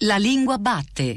La lingua batte.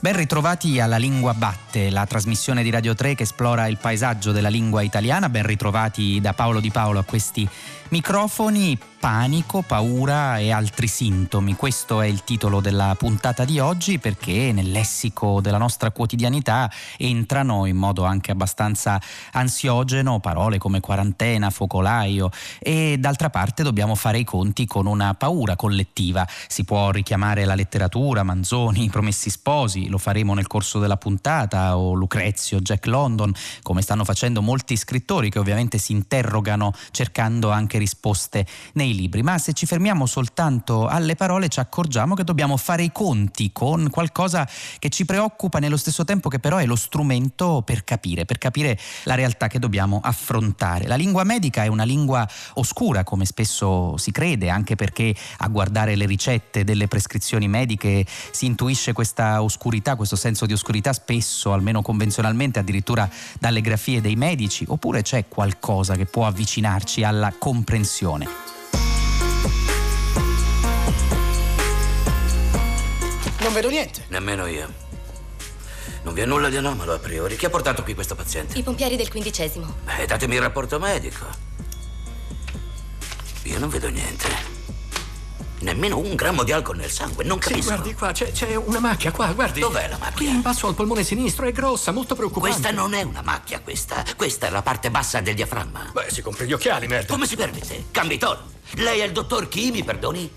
Ben ritrovati alla Lingua Batte, la trasmissione di Radio 3 che esplora il paesaggio della lingua italiana. Ben ritrovati da Paolo Di Paolo a questi microfoni panico, paura e altri sintomi. Questo è il titolo della puntata di oggi perché nel lessico della nostra quotidianità entrano in modo anche abbastanza ansiogeno parole come quarantena, focolaio e d'altra parte dobbiamo fare i conti con una paura collettiva. Si può richiamare la letteratura, Manzoni, i Promessi Sposi, lo faremo nel corso della puntata o Lucrezio, Jack London, come stanno facendo molti scrittori che ovviamente si interrogano cercando anche risposte nei libri, ma se ci fermiamo soltanto alle parole ci accorgiamo che dobbiamo fare i conti con qualcosa che ci preoccupa nello stesso tempo che però è lo strumento per capire, per capire la realtà che dobbiamo affrontare. La lingua medica è una lingua oscura, come spesso si crede, anche perché a guardare le ricette delle prescrizioni mediche si intuisce questa oscurità, questo senso di oscurità spesso, almeno convenzionalmente, addirittura dalle grafie dei medici, oppure c'è qualcosa che può avvicinarci alla comprensione. Non vedo niente. Nemmeno io. Non vi è nulla di anomalo a priori. Chi ha portato qui questo paziente? I pompieri del quindicesimo. Beh, datemi il rapporto medico. Io non vedo niente. Nemmeno un grammo di alcol nel sangue, non capisco. Sì, guardi qua, c'è, c'è una macchia qua, guardi. Dov'è la macchia? Qui in basso al polmone sinistro, è grossa, molto preoccupante. Questa non è una macchia, questa. Questa è la parte bassa del diaframma. Beh, si compri gli occhiali, merda. Come si permette? Cambi tono. Lei è il dottor Chi, mi perdoni?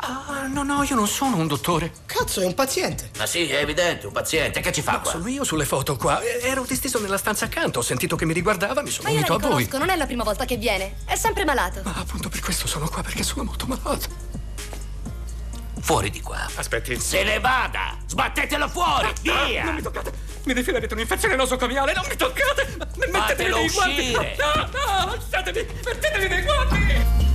Ah, no, no, io non sono un dottore. Cazzo, è un paziente. Ma sì, è evidente, un paziente. Che ci fa Ma qua? sono io sulle foto qua. Ero disteso nella stanza accanto, ho sentito che mi riguardava, mi sono Ma io la unito a voi. riconosco, non è la prima volta che viene. È sempre malato. Ma appunto per questo sono qua, perché sono molto malato. Fuori di qua. Aspetti. Se ne vada! Sbattetelo fuori! Ah, Via! non mi toccate! Mi defilerete un'infezione nosocomiale! Non mi toccate! Mettetevi Fatelo dei guanti! No, no, lasciatemi! Mettetevi dei guanti!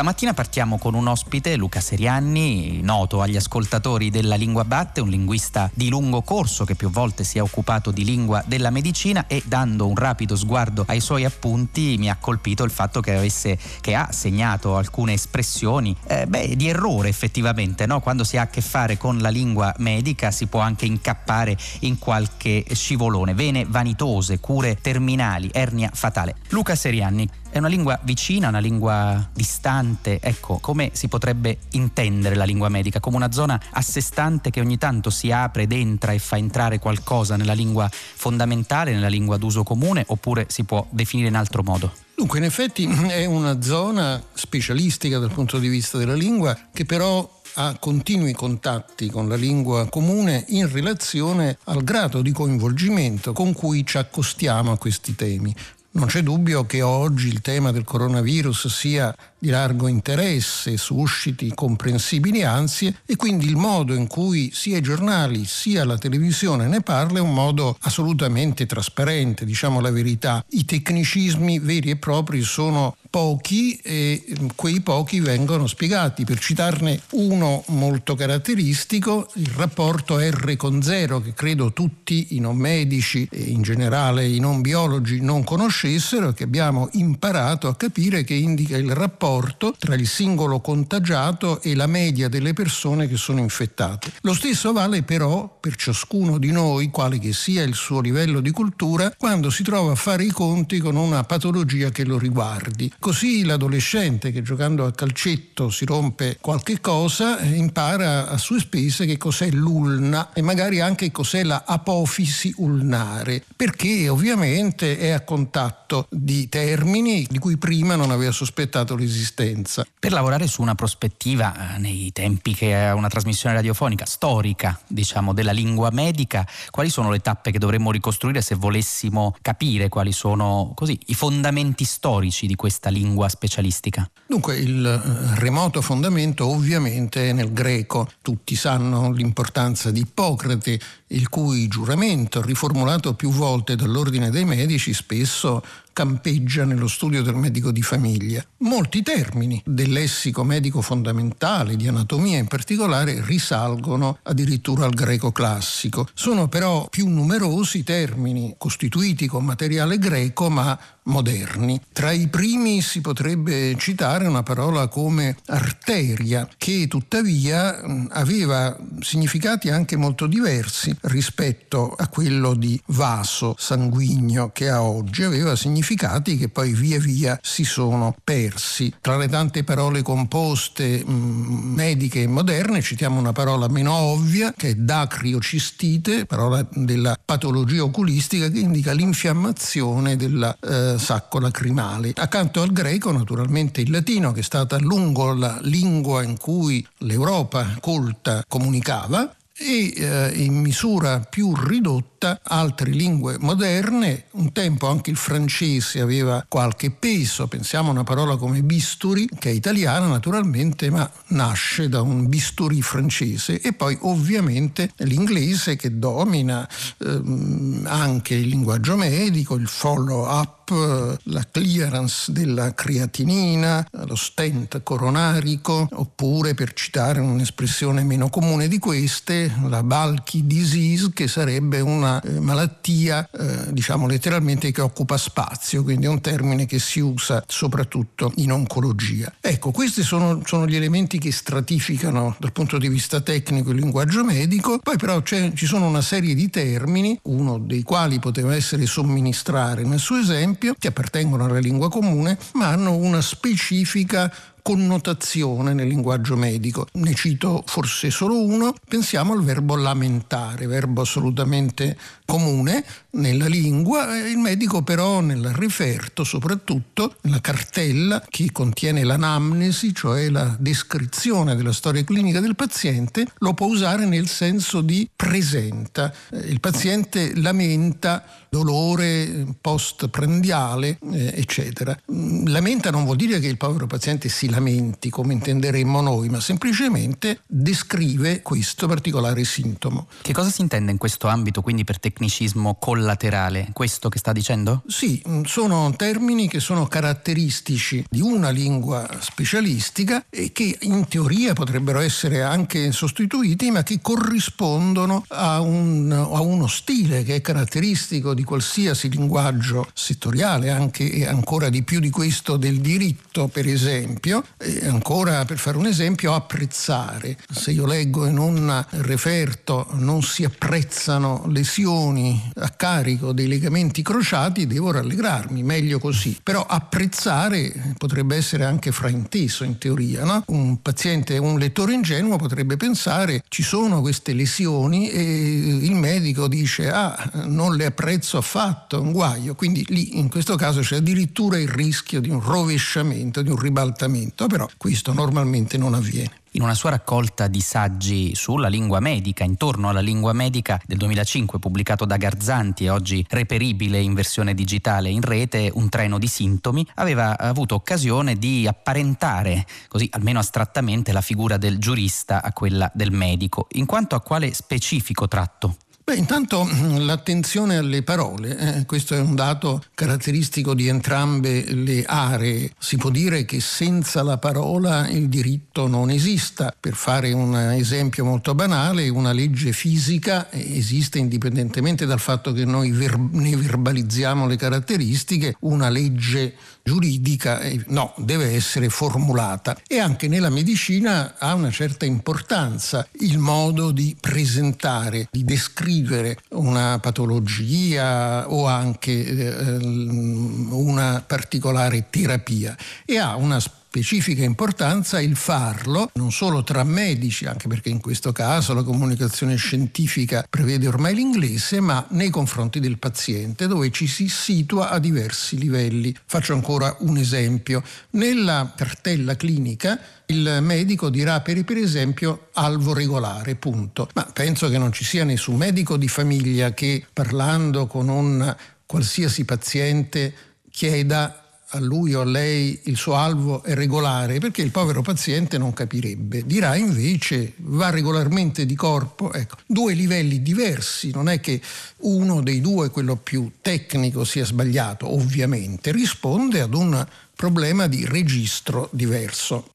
Stamattina partiamo con un ospite, Luca Serianni, noto agli ascoltatori della Lingua Batte, un linguista di lungo corso che più volte si è occupato di lingua della medicina e dando un rapido sguardo ai suoi appunti mi ha colpito il fatto che, avesse, che ha segnato alcune espressioni eh, beh, di errore effettivamente, no? quando si ha a che fare con la lingua medica si può anche incappare in qualche scivolone, vene vanitose, cure terminali, ernia fatale. Luca Serianni, è una lingua vicina, una lingua distante, ecco, come si potrebbe intendere la lingua medica? Come una zona a sé stante che ogni tanto si apre ed entra e fa entrare qualcosa nella lingua fondamentale, nella lingua d'uso comune, oppure si può definire in altro modo? Dunque, in effetti è una zona specialistica dal punto di vista della lingua che però ha continui contatti con la lingua comune in relazione al grado di coinvolgimento con cui ci accostiamo a questi temi. Non c'è dubbio che oggi il tema del coronavirus sia di largo interesse, susciti comprensibili ansie e quindi il modo in cui sia i giornali sia la televisione ne parla è un modo assolutamente trasparente, diciamo la verità. I tecnicismi veri e propri sono pochi e quei pochi vengono spiegati. Per citarne uno molto caratteristico, il rapporto R con zero che credo tutti i non medici e in generale i non biologi non conoscessero e che abbiamo imparato a capire che indica il rapporto tra il singolo contagiato e la media delle persone che sono infettate. Lo stesso vale però per ciascuno di noi, quale che sia il suo livello di cultura, quando si trova a fare i conti con una patologia che lo riguardi. Così l'adolescente che giocando a calcetto si rompe qualche cosa impara a sue spese che cos'è l'ulna e magari anche cos'è la apofisi ulnare, perché ovviamente è a contatto di termini di cui prima non aveva sospettato l'esistenza. Per lavorare su una prospettiva eh, nei tempi che è una trasmissione radiofonica storica, diciamo, della lingua medica, quali sono le tappe che dovremmo ricostruire se volessimo capire quali sono così i fondamenti storici di questa lingua specialistica? Dunque il eh, remoto fondamento ovviamente è nel greco. Tutti sanno l'importanza di Ippocrate, il cui giuramento, riformulato più volte dall'ordine dei medici, spesso campeggia nello studio del medico di famiglia. Molti termini del lessico medico fondamentale, di anatomia in particolare, risalgono addirittura al greco classico. Sono però più numerosi termini costituiti con materiale greco ma moderni. Tra i primi si potrebbe citare una parola come arteria, che tuttavia aveva significati anche molto diversi rispetto a quello di vaso sanguigno che ha oggi, aveva significati che poi via via si sono persi. Tra le tante parole composte mh, mediche e moderne citiamo una parola meno ovvia che è dacriocistite, parola della patologia oculistica che indica l'infiammazione della eh, sacco lacrimale. Accanto al greco, naturalmente il latino, che è stata a lungo la lingua in cui l'Europa colta comunicava, e eh, in misura più ridotta altre lingue moderne. Un tempo anche il francese aveva qualche peso, pensiamo a una parola come bisturi, che è italiana naturalmente, ma nasce da un bisturi francese e poi ovviamente l'inglese che domina ehm, anche il linguaggio medico, il follow up la clearance della creatinina, lo stent coronarico, oppure per citare un'espressione meno comune di queste, la bulky disease, che sarebbe una eh, malattia, eh, diciamo letteralmente, che occupa spazio, quindi è un termine che si usa soprattutto in oncologia. Ecco, questi sono, sono gli elementi che stratificano dal punto di vista tecnico il linguaggio medico, poi però ci sono una serie di termini, uno dei quali poteva essere somministrare nel suo esempio, esempio, che appartengono alla lingua comune, ma hanno una specifica connotazione nel linguaggio medico. Ne cito forse solo uno, pensiamo al verbo lamentare, verbo assolutamente comune nella lingua, il medico però nel riferto soprattutto, nella cartella che contiene l'anamnesi, cioè la descrizione della storia clinica del paziente, lo può usare nel senso di presenta. Il paziente lamenta dolore postprandiale, eh, eccetera. Lamenta non vuol dire che il povero paziente si lamenti come intenderemmo noi, ma semplicemente descrive questo particolare sintomo. Che cosa si intende in questo ambito quindi per tecnicismo collaterale? Questo che sta dicendo? Sì, mm, sono termini che sono caratteristici di una lingua specialistica e che in teoria potrebbero essere anche sostituiti, ma che corrispondono a, un, a uno stile che è caratteristico di qualsiasi linguaggio settoriale, anche e ancora di più di questo del diritto, per esempio, e ancora per fare un esempio, apprezzare. Se io leggo in un referto non si apprezzano lesioni a carico dei legamenti crociati, devo rallegrarmi, meglio così. Però apprezzare potrebbe essere anche frainteso in teoria. No? Un paziente, un lettore ingenuo potrebbe pensare ci sono queste lesioni e il medico dice ah non le apprezzo affatto, è un guaio. Quindi lì in questo caso c'è addirittura il rischio di un rovesciamento, di un ribaltamento momento, però questo normalmente non avviene. In una sua raccolta di saggi sulla lingua medica, intorno alla lingua medica del 2005, pubblicato da Garzanti e oggi reperibile in versione digitale in rete, Un treno di sintomi, aveva avuto occasione di apparentare, così almeno astrattamente, la figura del giurista a quella del medico. In quanto a quale specifico tratto? Beh, intanto mm, l'attenzione alle parole, eh, questo è un dato caratteristico di entrambe le aree. Si può dire che senza la parola il diritto non esista. Per fare un esempio molto banale, una legge fisica esiste indipendentemente dal fatto che noi ver- ne verbalizziamo le caratteristiche, una legge giuridica eh, no, deve essere formulata. E anche nella medicina ha una certa importanza il modo di presentare, di descrivere una patologia o anche eh, una particolare terapia. E ha una specifica importanza il farlo non solo tra medici, anche perché in questo caso la comunicazione scientifica prevede ormai l'inglese, ma nei confronti del paziente, dove ci si situa a diversi livelli. Faccio ancora un esempio. Nella cartella clinica il medico dirà per, esempio alvo regolare, punto. Ma penso che non ci sia nessun medico di famiglia che parlando con un qualsiasi paziente chieda a lui o a lei il suo alvo è regolare, perché il povero paziente non capirebbe. Dirà invece va regolarmente di corpo, ecco, due livelli diversi, non è che uno dei due, quello più tecnico, sia sbagliato, ovviamente, risponde ad un problema di registro diverso.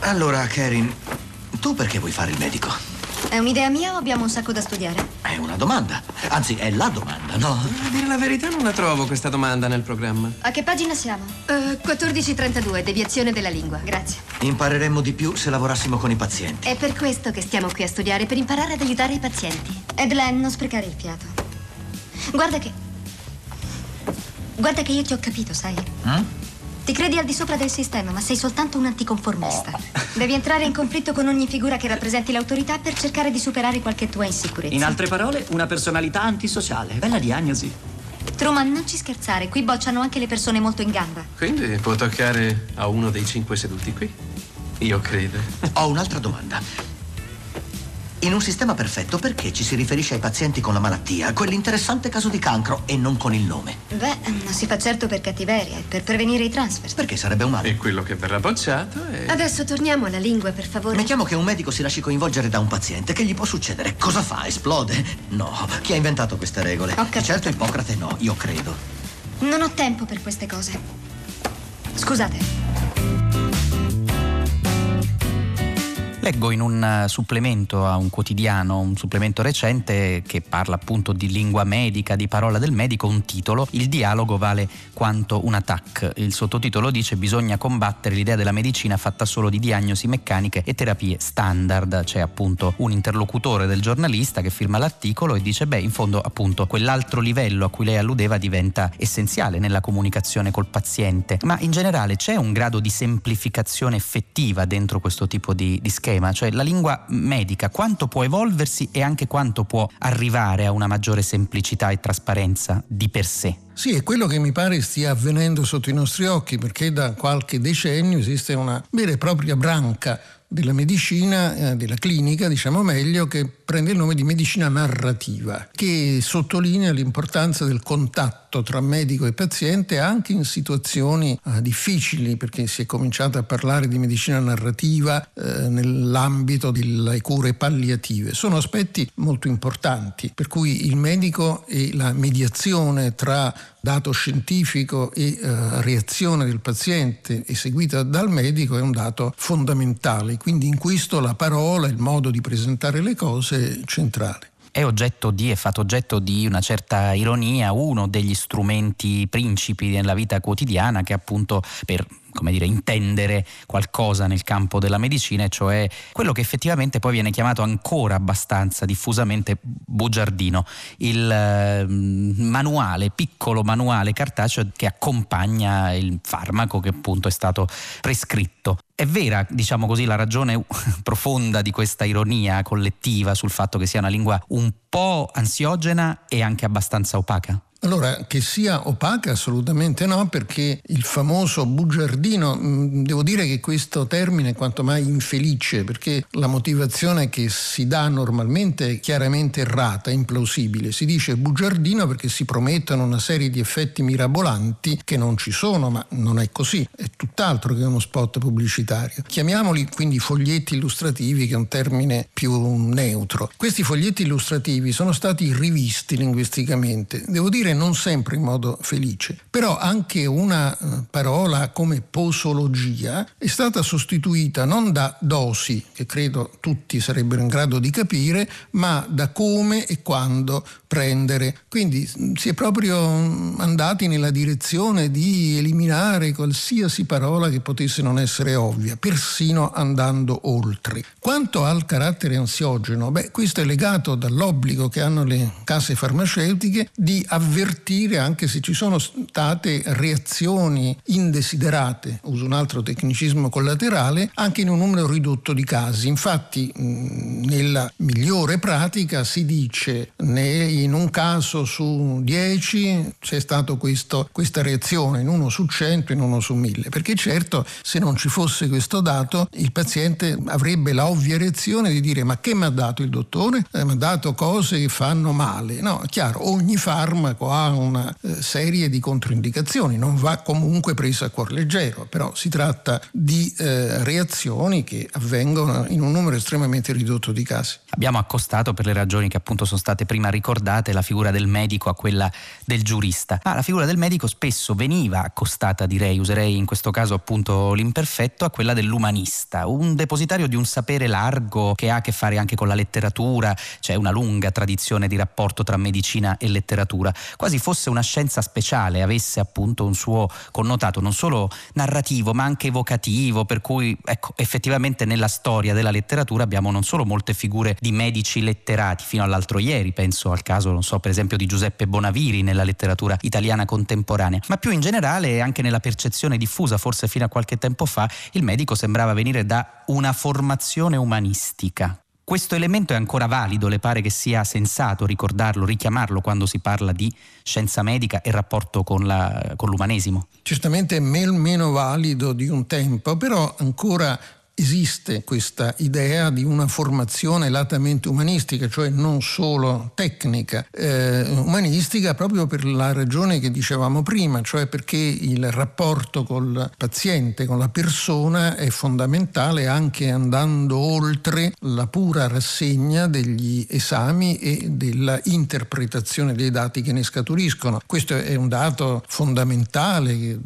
Allora, Karin, tu perché vuoi fare il medico? È un'idea mia o abbiamo un sacco da studiare? È una domanda. Anzi, è la domanda, no? A dire la verità non la trovo questa domanda nel programma. A che pagina siamo? Uh, 1432, deviazione della lingua. Grazie. Impareremmo di più se lavorassimo con i pazienti. È per questo che stiamo qui a studiare, per imparare ad aiutare i pazienti. Edlen, non sprecare il fiato. Guarda che... Guarda che io ti ho capito, sai? Mm? Ti credi al di sopra del sistema, ma sei soltanto un anticonformista. Oh. Devi entrare in conflitto con ogni figura che rappresenti l'autorità per cercare di superare qualche tua insicurezza. In altre parole, una personalità antisociale. Bella diagnosi. Truman, non ci scherzare, qui bocciano anche le persone molto in gamba. Quindi può toccare a uno dei cinque seduti qui? Io credo. Ho un'altra domanda. In un sistema perfetto, perché ci si riferisce ai pazienti con la malattia, quell'interessante caso di cancro, e non con il nome? Beh, non si fa certo per cattiveria, è per prevenire i transfer. Perché sarebbe un male? E quello che verrà bocciato è... Adesso torniamo alla lingua, per favore. Mettiamo che un medico si lasci coinvolgere da un paziente. Che gli può succedere? Cosa fa? Esplode? No. Chi ha inventato queste regole? Ho capito. Certo Ippocrate no, io credo. Non ho tempo per queste cose. Scusate. Leggo in un eh, supplemento a un quotidiano, un supplemento recente che parla appunto di lingua medica, di parola del medico, un titolo, Il dialogo vale quanto un attack. Il sottotitolo dice bisogna combattere l'idea della medicina fatta solo di diagnosi meccaniche e terapie standard. C'è appunto un interlocutore del giornalista che firma l'articolo e dice beh in fondo appunto quell'altro livello a cui lei alludeva diventa essenziale nella comunicazione col paziente. Ma in generale c'è un grado di semplificazione effettiva dentro questo tipo di, di? Problema, cioè la lingua medica, quanto può evolversi e anche quanto può arrivare a una maggiore semplicità e trasparenza di per sé. Sì, è quello che mi pare stia avvenendo sotto i nostri occhi, perché da qualche decennio esiste una vera e propria branca della medicina, eh, della clinica, diciamo meglio, che prende il nome di medicina narrativa, che sottolinea l'importanza del contatto tra medico e paziente anche in situazioni eh, difficili, perché si è cominciato a parlare di medicina narrativa eh, nell'ambito delle cure palliative. Sono aspetti molto importanti, per cui il medico e la mediazione tra dato scientifico e eh, reazione del paziente eseguita dal medico è un dato fondamentale, quindi in questo la parola, il modo di presentare le cose è centrale. È oggetto di, è fatto oggetto di una certa ironia, uno degli strumenti principi nella vita quotidiana che appunto per come dire, intendere qualcosa nel campo della medicina, cioè quello che effettivamente poi viene chiamato ancora abbastanza diffusamente bugiardino, il eh, manuale, piccolo manuale cartaceo che accompagna il farmaco che appunto è stato prescritto. È vera, diciamo così, la ragione profonda di questa ironia collettiva sul fatto che sia una lingua un po' ansiogena e anche abbastanza opaca? Allora, che sia opaca assolutamente no, perché il famoso bugiardino, mm, devo dire che questo termine è quanto mai infelice, perché la motivazione che si dà normalmente è chiaramente errata, implausibile. Si dice bugiardino perché si promettono una serie di effetti mirabolanti che non ci sono, ma non è così, è tutt'altro che uno spot pubblicitario. Chiamiamoli quindi foglietti illustrativi, che è un termine più neutro. Questi foglietti illustrativi sono stati rivisti linguisticamente. Devo dire dire non sempre in modo felice, però anche una eh, parola come posologia è stata sostituita non da dosi, che credo tutti sarebbero in grado di capire, ma da come e quando prendere. Quindi mm, si è proprio mm, andati nella direzione di eliminare qualsiasi parola che potesse non essere ovvia, persino andando oltre. Quanto al carattere ansiogeno, beh, questo è legato dall'obbligo che hanno le case farmaceutiche di avvertire avvertire anche se ci sono state reazioni indesiderate, uso un altro tecnicismo collaterale, anche in un numero ridotto di casi. Infatti nella migliore pratica si dice in un caso su 10 c'è stata questa reazione, in uno su 100, in uno su 1000, perché certo se non ci fosse questo dato il paziente avrebbe la ovvia reazione di dire ma che mi ha dato il dottore? Eh, mi ha dato cose che fanno male. No, è chiaro, ogni farmaco ha una eh, serie di controindicazioni, non va comunque preso a cuor leggero, però si tratta di eh, reazioni che avvengono in un numero estremamente ridotto di casi. Abbiamo accostato per le ragioni che appunto sono state prima ricordate la figura del medico a quella del giurista. Ma la figura del medico spesso veniva accostata, direi, userei in questo caso appunto l'imperfetto, a quella dell'umanista, un depositario di un sapere largo che ha a che fare anche con la letteratura, c'è una lunga tradizione di rapporto tra medicina e letteratura, quasi fosse una scienza speciale, avesse appunto un suo connotato non solo narrativo ma anche evocativo, per cui ecco, effettivamente nella storia della letteratura abbiamo non solo molte figure di medici letterati fino all'altro ieri, penso al caso, non so, per esempio di Giuseppe Bonaviri nella letteratura italiana contemporanea, ma più in generale anche nella percezione diffusa, forse fino a qualche tempo fa, il medico sembrava venire da una formazione umanistica. Questo elemento è ancora valido, le pare che sia sensato ricordarlo, richiamarlo quando si parla di scienza medica e rapporto con, la, con l'umanesimo? Certamente è meno valido di un tempo, però ancora esiste questa idea di una formazione latamente umanistica, cioè non solo tecnica, eh, umanistica proprio per la ragione che dicevamo prima, cioè perché il rapporto col paziente, con la persona è fondamentale anche andando oltre la pura rassegna degli esami e della interpretazione dei dati che ne scaturiscono. Questo è un dato fondamentale che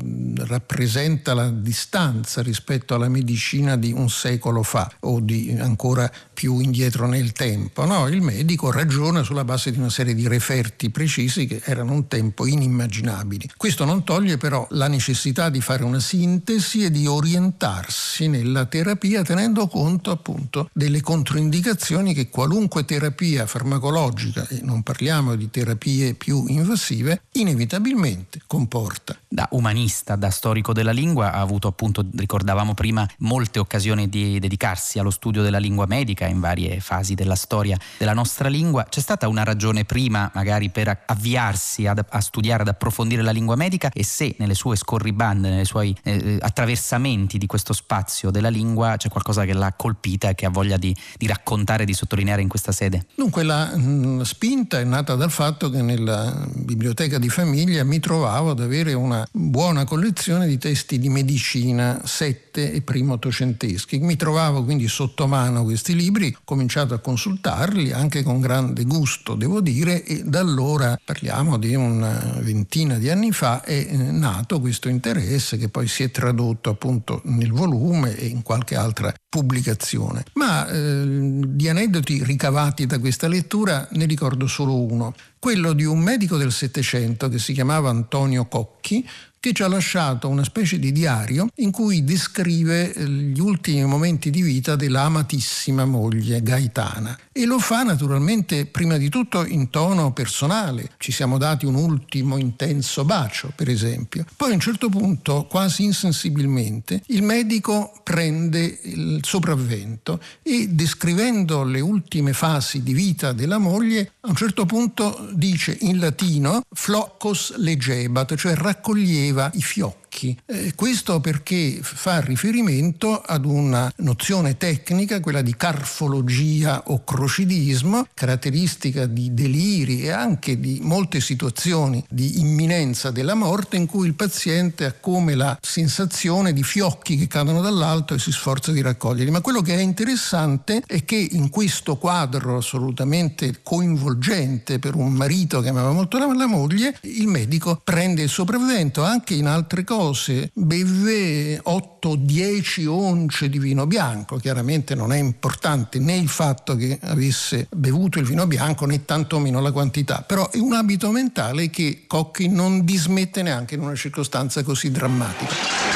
rappresenta la distanza rispetto alla medicina di un un secolo fa o di ancora più indietro nel tempo. No, il medico ragiona sulla base di una serie di referti precisi che erano un tempo inimmaginabili. Questo non toglie però la necessità di fare una sintesi e di orientarsi nella terapia tenendo conto appunto delle controindicazioni che qualunque terapia farmacologica, e non parliamo di terapie più invasive, inevitabilmente comporta. Da umanista, da storico della lingua, ha avuto appunto, ricordavamo prima, molte occasioni di dedicarsi allo studio della lingua medica in varie fasi della storia della nostra lingua. C'è stata una ragione prima magari per avviarsi ad, a studiare, ad approfondire la lingua medica e se nelle sue scorribande, nei suoi eh, attraversamenti di questo spazio della lingua c'è qualcosa che l'ha colpita e che ha voglia di, di raccontare, di sottolineare in questa sede? Dunque la mh, mm, spinta è nata dal fatto che nella biblioteca di famiglia mi trovavo ad avere una buona collezione di testi di medicina, sette e primo ottocenteschi. Mi trovavo quindi sotto mano questi libri libri, ho cominciato a consultarli anche con grande gusto, devo dire, e da allora, parliamo di una ventina di anni fa, è eh, nato questo interesse che poi si è tradotto appunto nel volume e in qualche altra pubblicazione. Ma eh, di aneddoti ricavati da questa lettura ne ricordo solo uno, quello di un medico del Settecento che si chiamava Antonio Cocchi, che ci ha lasciato una specie di diario in cui descrive eh, gli ultimi momenti di vita della amatissima moglie Gaetana. E lo fa naturalmente prima di tutto in tono personale. Ci siamo dati un ultimo intenso bacio, per esempio. Poi a un certo punto, quasi insensibilmente, il medico prende il sopravvento e descrivendo le ultime fasi di vita della moglie, a un certo punto dice in latino flocos legebat, cioè raccoglieva aveva i fiocchi occhi. Eh, questo perché fa riferimento ad una nozione tecnica, quella di carfologia o crocidismo, caratteristica di deliri e anche di molte situazioni di imminenza della morte in cui il paziente ha come la sensazione di fiocchi che cadono dall'alto e si sforza di raccoglierli. Ma quello che è interessante è che in questo quadro assolutamente coinvolgente per un marito che amava molto la, la moglie, il medico prende il sopravvento anche in altre cose cose, beve 8-10 once di vino bianco, chiaramente non è importante né il fatto che avesse bevuto il vino bianco né tantomeno la quantità, però è un abito mentale che Cocchi non dismette neanche in una circostanza così drammatica.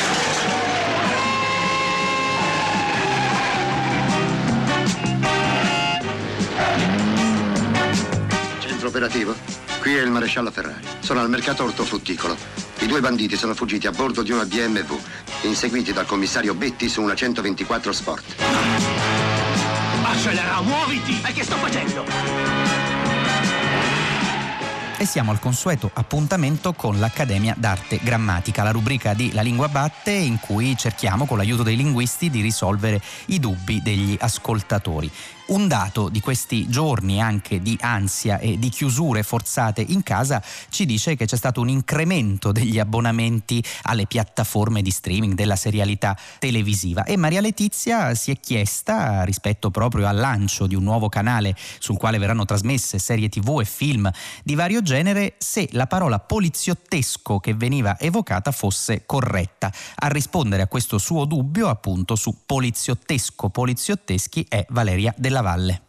Operativo? Qui è il maresciallo Ferrari. Sono al mercato ortofrutticolo. I due banditi sono fuggiti a bordo di una BMW, inseguiti dal commissario Betti su una 124 Sport. Accelera, muoviti! E che sto facendo? e siamo al consueto appuntamento con l'Accademia d'Arte Grammatica, la rubrica di La Lingua Batte in cui cerchiamo con l'aiuto dei linguisti di risolvere i dubbi degli ascoltatori. Un dato di questi giorni anche di ansia e di chiusure forzate in casa ci dice che c'è stato un incremento degli abbonamenti alle piattaforme di streaming della serialità televisiva e Maria Letizia si è chiesta rispetto proprio al lancio di un nuovo canale sul quale verranno trasmesse serie tv e film di vario genere se la parola poliziottesco che veniva evocata fosse corretta. A rispondere a questo suo dubbio appunto su poliziottesco poliziotteschi è Valeria della della Valle.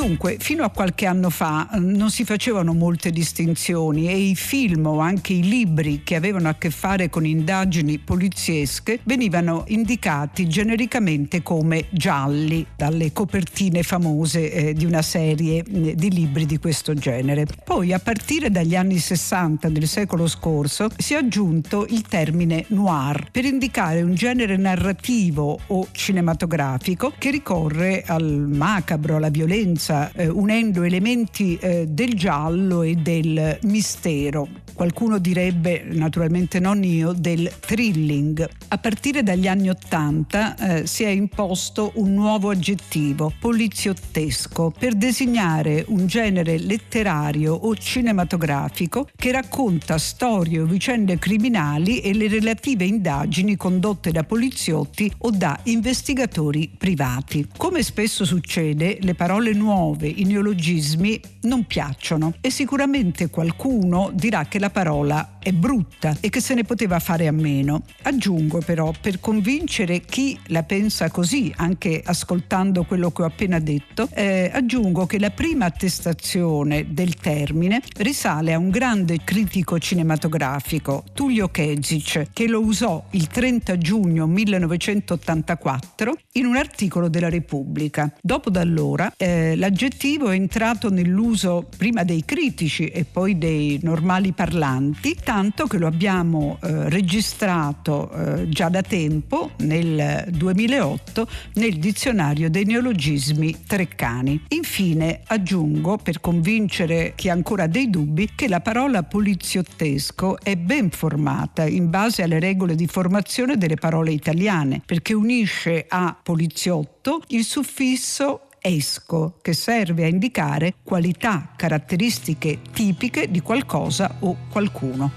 Dunque, fino a qualche anno fa eh, non si facevano molte distinzioni e i film o anche i libri che avevano a che fare con indagini poliziesche venivano indicati genericamente come gialli dalle copertine famose eh, di una serie eh, di libri di questo genere. Poi a partire dagli anni 60 del secolo scorso si è aggiunto il termine noir per indicare un genere narrativo o cinematografico che ricorre al macabro, alla violenza violenza, eh, unendo elementi eh, del giallo e del mistero. Qualcuno direbbe, naturalmente non io, del thrilling. A partire dagli anni Ottanta eh, si è imposto un nuovo aggettivo, poliziottesco, per designare un genere letterario o cinematografico che racconta storie o vicende criminali e le relative indagini condotte da poliziotti o da investigatori privati. Come spesso succede, le parole nuove nuove, i neologismi non piacciono e sicuramente qualcuno dirà che la parola è brutta e che se ne poteva fare a meno. Aggiungo però, per convincere chi la pensa così, anche ascoltando quello che ho appena detto, eh, aggiungo che la prima attestazione del termine risale a un grande critico cinematografico, Tullio Kezic, che lo usò il 30 giugno 1984 in un articolo della Repubblica. Dopo da allora eh, l'aggettivo è entrato nell'uso prima dei critici e poi dei normali parlanti, tanto che lo abbiamo eh, registrato eh, già da tempo, nel 2008, nel dizionario dei neologismi treccani. Infine aggiungo, per convincere chi ha ancora dei dubbi, che la parola poliziottesco è ben formata in base alle regole di formazione delle parole italiane, perché unisce a poliziotto il suffisso esco, che serve a indicare qualità, caratteristiche tipiche di qualcosa o qualcuno.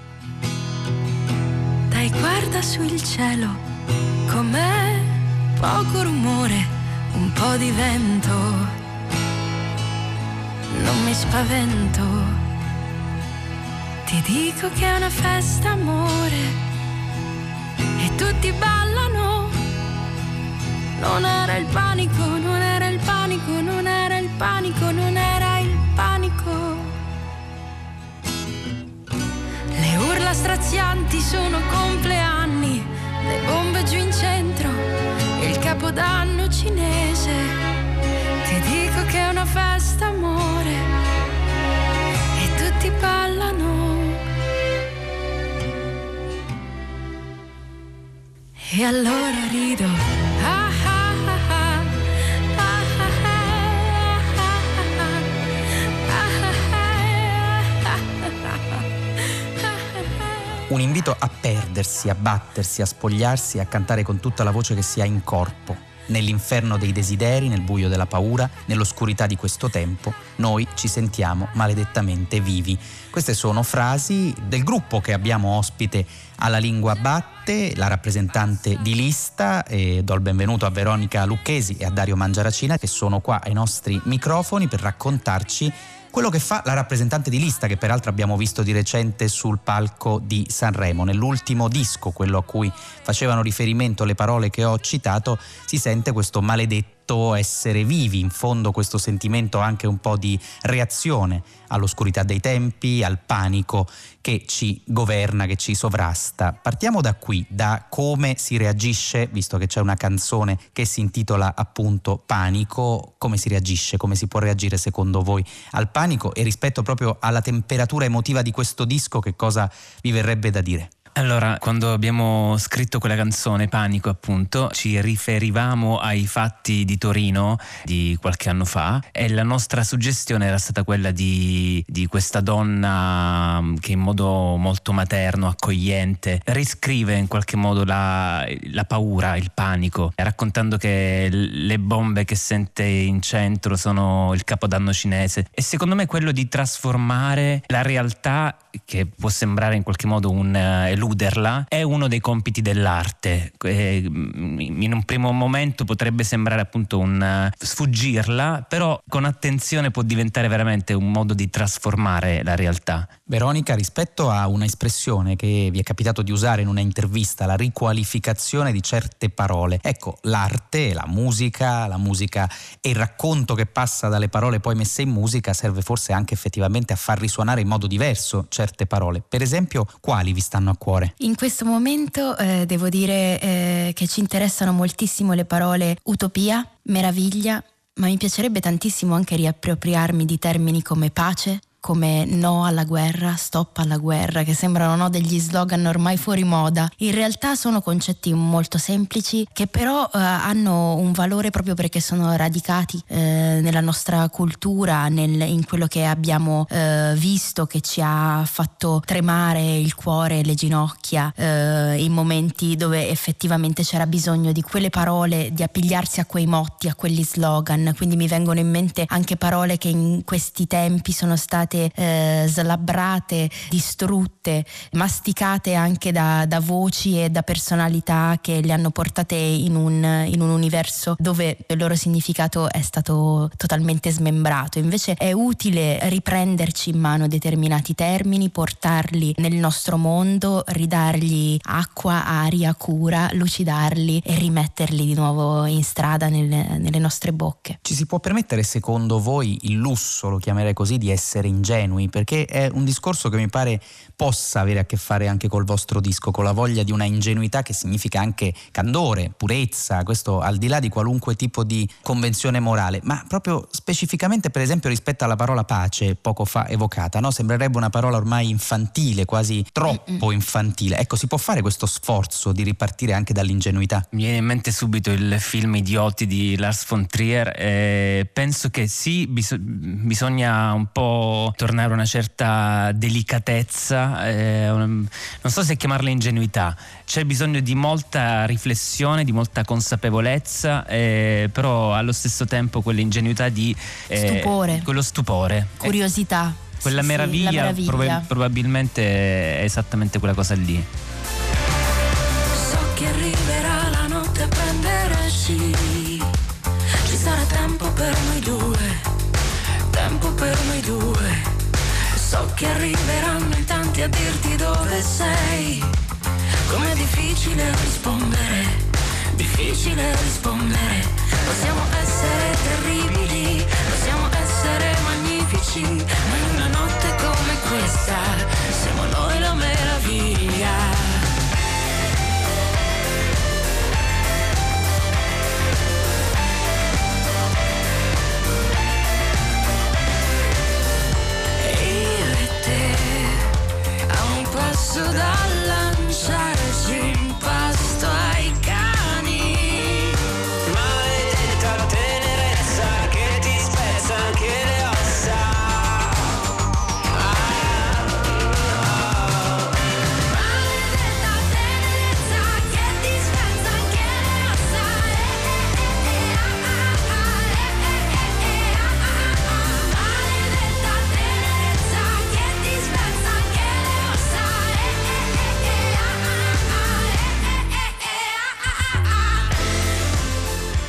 Dai, guarda su il cielo, com'è poco rumore, un po' di vento. Non mi spavento. Ti dico che è una festa, amore. E tutti ballano. Non era il panico, non era il panico, non era il panico, non era il panico. Le urla strazianti sono compleanni, le bombe giù in centro, il capodanno cinese. Ti dico che è una festa, amore, e tutti ballano. E allora rido. Un invito a perdersi, a battersi, a spogliarsi, a cantare con tutta la voce che si ha in corpo. Nell'inferno dei desideri, nel buio della paura, nell'oscurità di questo tempo, noi ci sentiamo maledettamente vivi. Queste sono frasi del gruppo che abbiamo ospite alla Lingua Batte, la rappresentante di lista, e do il benvenuto a Veronica Lucchesi e a Dario Mangiaracina che sono qua ai nostri microfoni per raccontarci quello che fa la rappresentante di lista, che peraltro abbiamo visto di recente sul palco di Sanremo. Nell'ultimo disco, quello a cui facevano riferimento le parole che ho citato, si sente questo maledetto detto essere vivi, in fondo questo sentimento anche un po' di reazione all'oscurità dei tempi, al panico che ci governa, che ci sovrasta. Partiamo da qui, da come si reagisce, visto che c'è una canzone che si intitola appunto Panico, come si reagisce, come si può reagire secondo voi al panico e rispetto proprio alla temperatura emotiva di questo disco, che cosa vi verrebbe da dire? Allora, quando abbiamo scritto quella canzone, Panico appunto, ci riferivamo ai fatti di Torino di qualche anno fa e la nostra suggestione era stata quella di, di questa donna mm, che in modo molto materno, accogliente, riscrive in qualche modo la, la paura, il panico, raccontando che le bombe che sente in centro sono il capodanno cinese. E secondo me quello di trasformare la realtà che può sembrare in qualche modo un uh, eluderla è uno dei compiti dell'arte. Eh, in un primo momento potrebbe sembrare appunto un uh, sfuggirla, però con attenzione può diventare veramente un modo di trasformare la realtà. Veronica, rispetto a una espressione che vi è capitato di usare in una intervista, la riqualificazione di certe parole, ecco, l'arte, la musica, la musica e il racconto che passa dalle parole poi messe in musica serve forse anche effettivamente a far risuonare in modo diverso certe parole. Per esempio, quali vi stanno a cuore? In questo momento eh, devo dire eh, che ci interessano moltissimo le parole utopia, meraviglia, ma mi piacerebbe tantissimo anche riappropriarmi di termini come pace, come no alla guerra, stop alla guerra, che sembrano no, degli slogan ormai fuori moda. In realtà sono concetti molto semplici che però eh, hanno un valore proprio perché sono radicati eh, nella nostra cultura, nel, in quello che abbiamo eh, visto, che ci ha fatto tremare il cuore le ginocchia eh, in momenti dove effettivamente c'era bisogno di quelle parole, di appigliarsi a quei motti, a quegli slogan. Quindi mi vengono in mente anche parole che in questi tempi sono state state eh, slabbrate, distrutte, masticate anche da, da, voci e da personalità che le hanno portate in un, in un universo dove il loro significato è stato totalmente smembrato. Invece è utile riprenderci in mano determinati termini, portarli nel nostro mondo, ridargli acqua, aria, cura, lucidarli e rimetterli di nuovo in strada nelle, nelle nostre bocche. Ci si può permettere secondo voi il lusso, lo chiamerei così, di essere in ingenui, perché è un discorso che mi pare possa avere a che fare anche col vostro disco, con la voglia di una ingenuità che significa anche candore, purezza, questo al di là di qualunque tipo di convenzione morale, ma proprio specificamente per esempio rispetto alla parola pace poco fa evocata, no? sembrerebbe una parola ormai infantile, quasi troppo infantile. Ecco, si può fare questo sforzo di ripartire anche dall'ingenuità? Mi viene in mente subito il film Idioti di Lars von Trier e penso che sì, bis- bisogna un po' tornare a una certa delicatezza, eh, non so se chiamarla ingenuità, c'è bisogno di molta riflessione, di molta consapevolezza, eh, però allo stesso tempo quell'ingenuità di... Eh, stupore. Quello stupore. Curiosità. Quella sì, meraviglia, sì, meraviglia. Prob- probabilmente è esattamente quella cosa lì. So che arriverà la notte a prenderci, ci sarà tempo per noi che arriveranno in tanti a dirti dove sei. Com'è difficile rispondere, difficile rispondere. Possiamo essere terribili, possiamo essere magnifici, ma in una notte come questa siamo noi la meraviglia. Passo da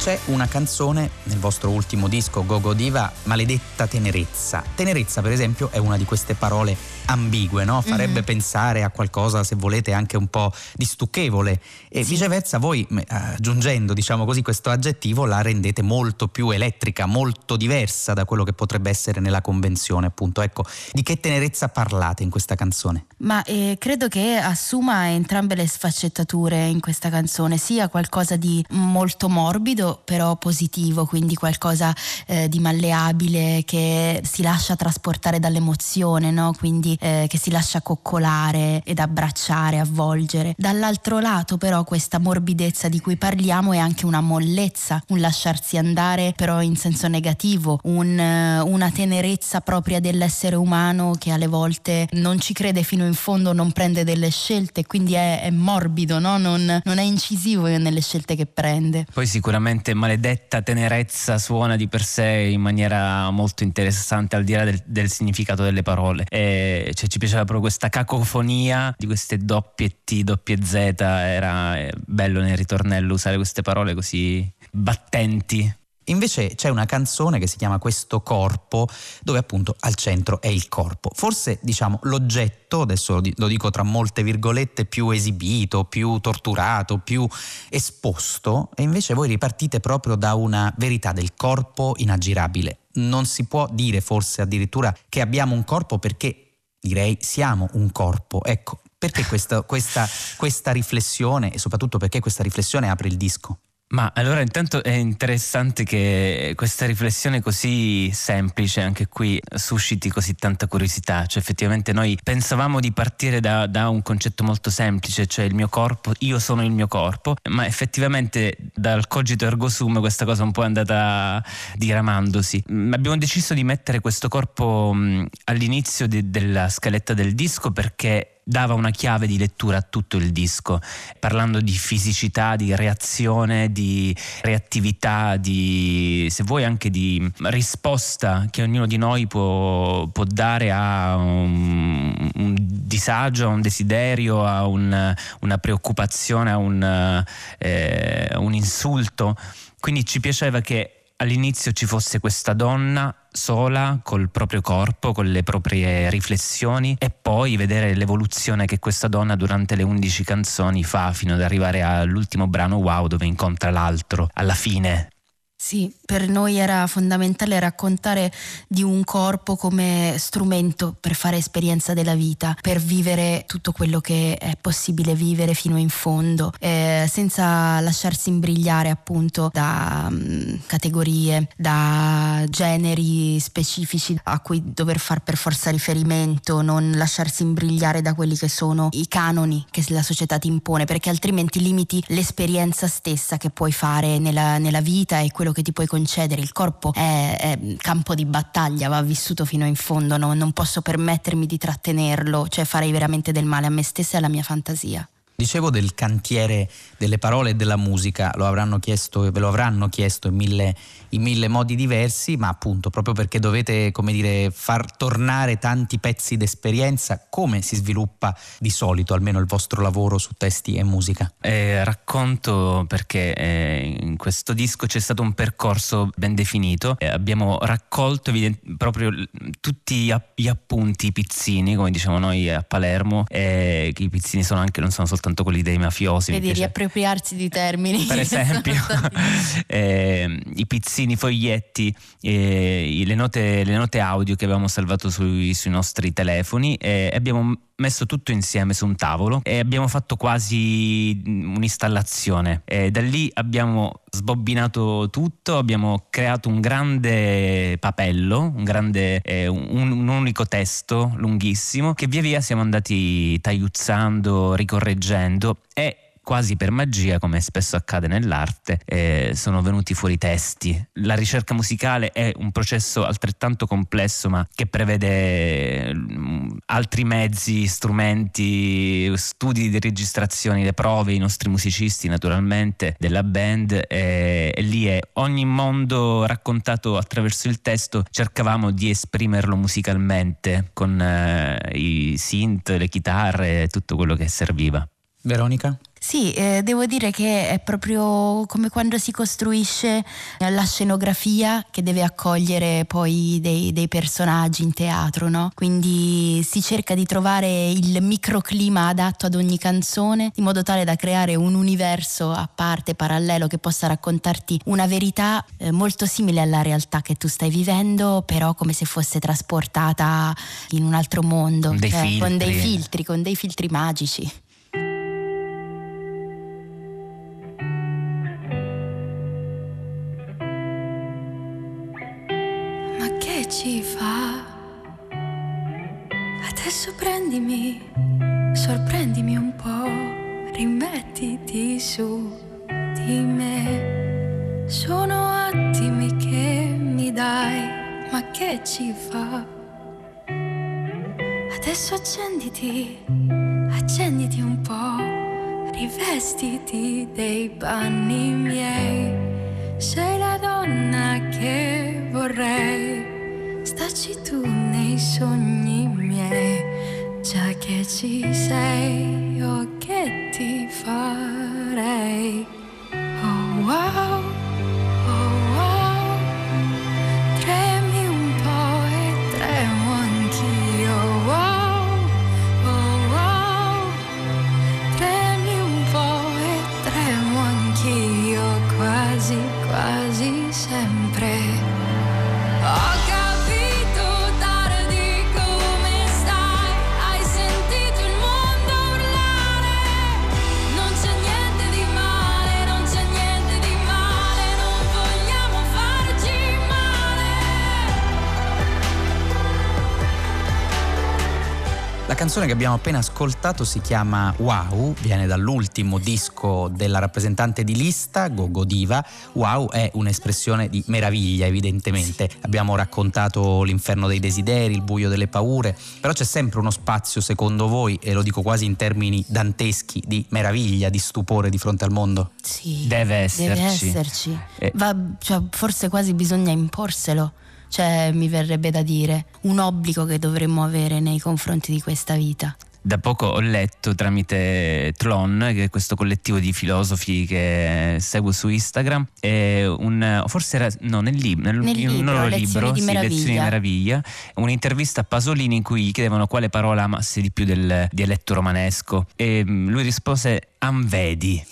c'è una canzone nel vostro ultimo disco Gogo Diva, Maledetta tenerezza. Tenerezza, per esempio, è una di queste parole ambigue, no? Farebbe Mhm. pensare a qualcosa, se volete, anche un po' di stucchevole. E viceversa, voi aggiungendo, diciamo così, questo aggettivo, la rendete molto più elettrica, molto diversa da quello che potrebbe essere nella convenzione, appunto. Ecco, di che tenerezza parlate in questa canzone? Ma eh, credo che assuma entrambe le sfaccettature in questa canzone, sia qualcosa di molto morbido però positivo, quindi qualcosa eh, di malleabile che si lascia trasportare dall'emozione, no? quindi eh, che si lascia coccolare ed abbracciare, avvolgere. Dall'altro lato però questa morbidezza di cui parliamo è anche una mollezza, un lasciarsi andare però in senso negativo, un, eh, una tenerezza propria dell'essere umano che alle volte non ci crede fino in fondo, non prende delle scelte, quindi è, è morbido, no? non, non è incisivo nelle scelte che prende. Poi sicuramente maledetta tenerezza suona di per sé in maniera molto interessante al di là del, del significato delle parole. E, cioè, ci piaceva proprio questa cacofonia di queste doppie T, doppie Z, era eh, bello nel ritornello usare queste parole così battenti. Invece c'è una canzone che si chiama Questo corpo, dove appunto al centro è il corpo. Forse diciamo l'oggetto, adesso lo di- lo dico tra molte virgolette, più esibito, più torturato, più esposto, e invece voi ripartite proprio da una verità del corpo inaggirabile. Non si può dire forse addirittura che abbiamo un corpo perché direi siamo un corpo. Ecco, perché questa, questa, questa riflessione e soprattutto perché questa riflessione apre il disco? Ma allora intanto è interessante che questa riflessione così semplice anche qui susciti così tanta curiosità, cioè effettivamente noi pensavamo di partire da, da un concetto molto semplice, cioè il mio corpo, io sono il mio corpo, ma effettivamente dal cogito ergo sum questa cosa un po' è andata diramandosi. Mm, Abbiamo deciso di mettere questo corpo mm, all'inizio di- della scaletta del disco perché dava una chiave di lettura a tutto il disco, parlando di fisicità, di reazione, di reattività, di se vuoi anche di risposta che ognuno di noi può, può dare a un, un disagio, a un desiderio, a un- una preoccupazione, a un, eh, un insulto. Quindi ci piaceva che all'inizio ci fosse questa donna sola col proprio corpo, con le proprie riflessioni e poi vedere l'evoluzione che questa donna durante le 11 canzoni fa fino ad arrivare all'ultimo brano Wow dove incontra l'altro alla fine. Sì, per noi era fondamentale raccontare di un corpo come strumento per fare esperienza della vita, per vivere tutto quello che è possibile vivere fino in fondo, eh, senza lasciarsi imbrigliare appunto da mm, categorie, da generi specifici a cui dover far per forza riferimento, non lasciarsi imbrigliare da quelli che sono i canoni che la società ti impone, perché altrimenti limiti l'esperienza stessa che puoi fare nella, nella vita e quello che ti puoi concedere. Il corpo è, è campo di battaglia, va vissuto fino in fondo, no? non posso permettermi di trattenerlo, cioè farei veramente del male a me stessa e alla mia fantasia. Dicevo del cantiere delle parole e della musica, lo avranno chiesto, ve lo avranno chiesto in mille, in mille modi diversi, ma appunto proprio perché dovete, come dire, far tornare tanti pezzi d'esperienza, come si sviluppa di solito almeno il vostro lavoro su testi e musica? Eh, racconto perché eh, in questo disco c'è stato un percorso ben definito, Eh, abbiamo raccolto evident- proprio tutti gli app- gli appunti, i pizzini, come diciamo noi a Palermo, eh, i pizzini sono anche, non sono soltanto quelli dei mafiosi. Vedi, riappropriarsi di termini. per esempio eh, i pizzini, i foglietti, eh, le, note, le note audio che avevamo salvato sui, sui nostri telefoni e abbiamo messo tutto insieme su un tavolo e abbiamo fatto quasi un'installazione. E da lì abbiamo sbobbinato tutto, abbiamo creato un grande papello, un, grande, eh, un, un unico testo lunghissimo che via via siamo andati tagliuzzando, ricorreggendo e quasi per magia, come spesso accade nell'arte, eh, sono venuti fuori testi. La ricerca musicale è un processo altrettanto complesso, ma che prevede mm, altri mezzi, strumenti, studi di registrazioni, le prove, i nostri musicisti naturalmente della band e, e lì è ogni mondo raccontato attraverso il testo, cercavamo di esprimerlo musicalmente con eh, i synth, le chitarre tutto quello che serviva. Veronica? Sì, eh, devo dire che è proprio come quando si costruisce eh, la scenografia che deve accogliere poi dei, dei personaggi in teatro, no? Quindi si cerca di trovare il microclima adatto ad ogni canzone, in modo tale da creare un universo a parte, parallelo, che possa raccontarti una verità eh, molto simile alla realtà che tu stai vivendo, però come se fosse trasportata in un altro mondo, Con dei cioè, con dei filtri, con dei filtri magici. Ci fa? Adesso prendimi, sorprendimi un po', rimettiti su di me. Sono attimi che mi dai, ma che ci fa? Adesso accenditi, accenditi un po', rivestiti dei panni miei. Sei la donna che vorrei, staci tu nei sogni miei, già che ci sei, io che ti farei. Canzone che abbiamo appena ascoltato si chiama Wow, viene dall'ultimo disco della rappresentante di lista, Gogo Diva. Wow è un'espressione di meraviglia, evidentemente. Abbiamo raccontato l'inferno dei desideri, il buio delle paure, però c'è sempre uno spazio, secondo voi, e lo dico quasi in termini danteschi, di meraviglia, di stupore di fronte al mondo? Sì, Deve esserci. Deve esserci. Eh. Va- cioè, forse quasi bisogna imporselo. Cioè, mi verrebbe da dire, un obbligo che dovremmo avere nei confronti di questa vita. Da poco ho letto tramite Tlon, che è questo collettivo di filosofi che seguo su Instagram, un, forse era no, nel, lib- nel, Nel in un libro, loro libro, di sì, meraviglia. Lezioni di meraviglia, un'intervista a Pasolini in cui gli chiedevano quale parola amasse di più del dialetto romanesco e mm, lui rispose Anvedi,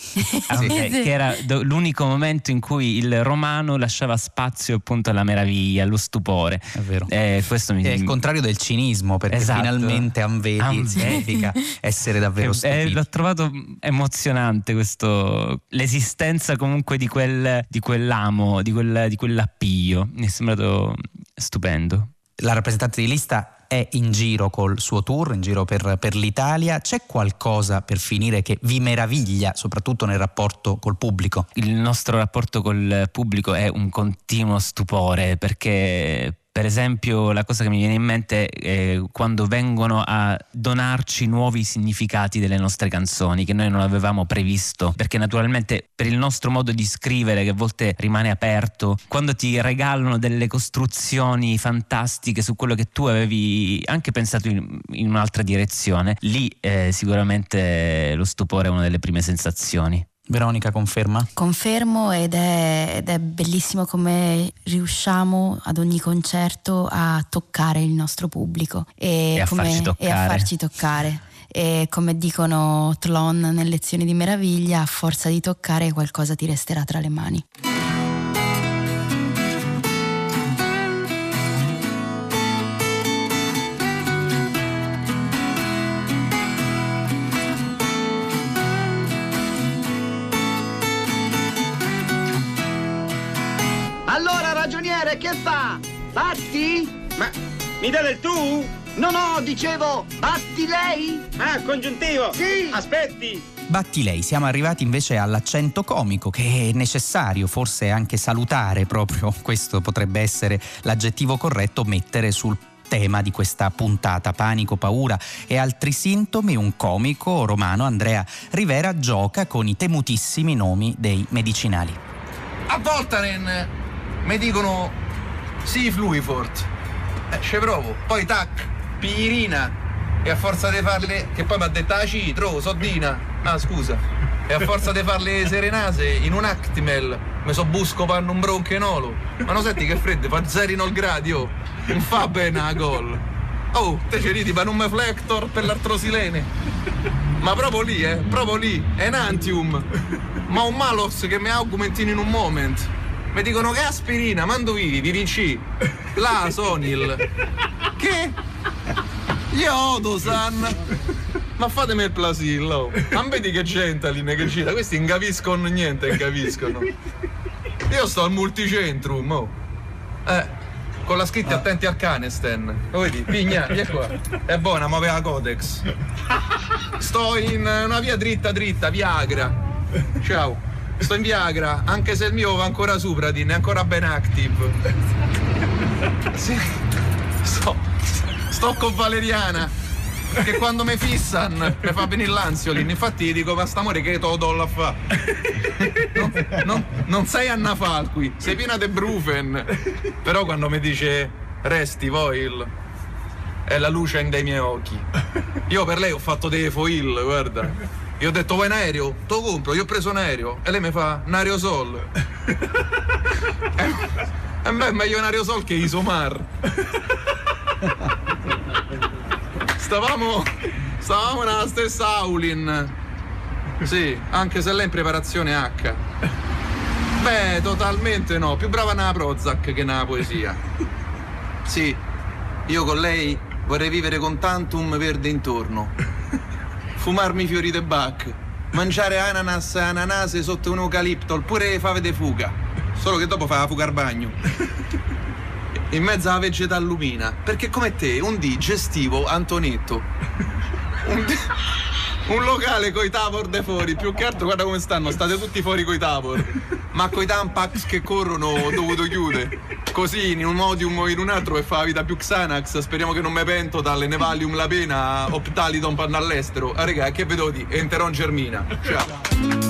Anve- Sì. che era l'unico momento in cui il romano lasciava spazio appunto alla meraviglia, allo stupore. È vero. E questo mi È il contrario del cinismo, perché Esatto. finalmente Anvedi Anvedi. significa essere davvero Eh, stupiti. l'ho trovato emozionante questo, l'esistenza comunque di, quel, di quell'amo, di, quel, di quell'appiglio. Mi è sembrato stupendo. La rappresentante di lista è in giro col suo tour, in giro per, per l'Italia. C'è qualcosa per finire che vi meraviglia, soprattutto nel rapporto col pubblico? Il nostro rapporto col pubblico è un continuo stupore perché per esempio la cosa che mi viene in mente è quando vengono a donarci nuovi significati delle nostre canzoni che noi non avevamo previsto. Perché naturalmente per il nostro modo di scrivere che a volte rimane aperto quando ti regalano delle costruzioni fantastiche su quello che tu avevi anche pensato in, in un'altra direzione lì eh, sicuramente lo stupore è una delle prime sensazioni Veronica conferma? Confermo ed è, ed è bellissimo come riusciamo ad ogni concerto a toccare il nostro pubblico e, E a come- farci e a toccare. farci toccare. E come dicono Tlon nelle lezioni di meraviglia, a forza di toccare qualcosa ti resterà tra le mani. Ragioniere, che fa? Batti? Ma mi dà del tu? No, no, dicevo, batti lei? Ah, congiuntivo! Sì! Aspetti! Batti lei, siamo arrivati invece all'accento comico che è necessario, forse anche salutare proprio, questo potrebbe essere l'aggettivo corretto, mettere sul tema di questa puntata, panico, paura e altri sintomi, un comico romano, Andrea Rivera, gioca con i temutissimi nomi dei medicinali. A Voltaren mi dicono sì, Fluifort. Eh, ci provo. Poi tac, pirina. E a forza di farle, che poi mi ha detto la citro, soddina. Ah, scusa. E a forza di fare le serenase in un Actimel mi so busco panno un bronchenolo. Ma non senti che freddo, fa zero in ol gradi, oh. Non fa bene a gol. Oh, te ci ridi per un reflector per l'artrosilene. Ma proprio lì, eh, proprio lì, Enantium. Ma un malos che mi augmentino in un moment. Mi dicono che aspirina, mando vivi, vinci. La Sonil. Che? Yodo-san. Ma fatemi il plasillo. Ma vedi che gentaline che gira. Questi non capiscono niente, non capiscono. Io sto al multicentrum, oh. Eh, con la scritta attenti al cane, Stan. Lo vedi? Pigna, vieni qua. È buona, ma aveva Codex. Sto in una via dritta dritta, Viagra. Ciao. Sto in Viagra, anche se il mio va ancora Supradin, è ancora ben active. Sì. Sto, sto con Valeriana. Che quando mi fissan mi fa venire l'ansiolin. Infatti gli dico, ma st'amore che te lo do fa. Non, non- non sei Anna Falqui, sei piena de Brufen. Però quando mi dice resti foil è la luce dei miei occhi. Io per lei ho fatto dei foil, guarda. Io ho detto vuoi un aereo? Te lo compro, io ho preso un aereo. E lei mi fa un aerosol. E e beh, è meglio un aerosol che Isomar. Stavamo. Stavamo nella stessa Aulin. Sì, anche se lei è in preparazione H. Beh, totalmente no. Più brava nella Prozac che nella poesia. Sì, io con lei vorrei vivere con tantum verde intorno. Fumarmi fiori de Bach. Mangiare ananas e ananase sotto un eucalipto, oppure fave de fuga. Solo che dopo fa la fuga al bagno. In mezzo alla vegetal lumina. Perché come te, un D gestivo Antonetto. Un, D- un locale coi tavor de fuori. Più che altro, guarda come stanno, state tutti fuori coi tavor. Ma coi tampax che corrono ho dovuto chiudere. Così in un modium o in un altro e fa la vita più Xanax. Speriamo che non mi pento dalle Nevalium la pena a Optalidon panno all'estero. Ah raga, che vedo di? Enteron germina. Ciao.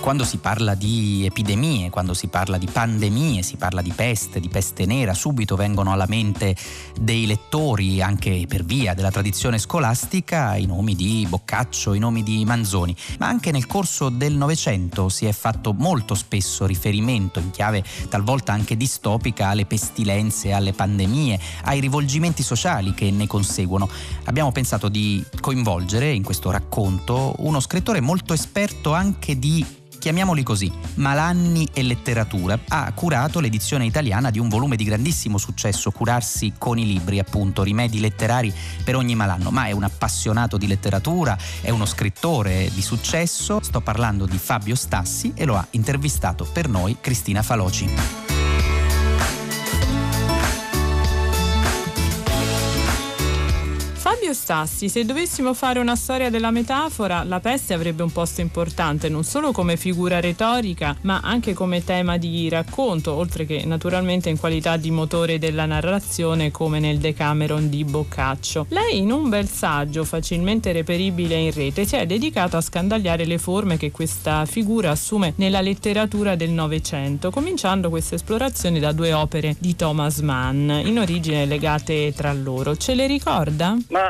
Quando si parla di epidemie, quando si parla di pandemie, si parla di peste, di peste nera, subito vengono alla mente dei lettori, anche per via della tradizione scolastica, i nomi di Boccaccio, i nomi di Manzoni. Ma anche nel corso del Novecento si è fatto molto spesso riferimento, in chiave talvolta anche distopica, alle pestilenze, alle pandemie, ai rivolgimenti sociali che ne conseguono. Abbiamo pensato di coinvolgere in questo racconto uno scrittore molto esperto anche di chiamiamoli così, Malanni e letteratura, ha curato l'edizione italiana di un volume di grandissimo successo, Curarsi con i libri, appunto, rimedi letterari per ogni malanno, ma è un appassionato di letteratura, è uno scrittore di successo, sto parlando di Fabio Stassi e lo ha intervistato per noi Cristina Faloci. Fabio Stassi, se dovessimo fare una storia della metafora, la peste avrebbe un posto importante non solo come figura retorica, ma anche come tema di racconto, oltre che naturalmente in qualità di motore della narrazione come nel Decameron di Boccaccio. Lei in un bel saggio facilmente reperibile in rete si è dedicato a scandagliare le forme che questa figura assume nella letteratura del Novecento, cominciando questa esplorazione da due opere di Thomas Mann, in origine legate tra loro. Ce le ricorda? Ma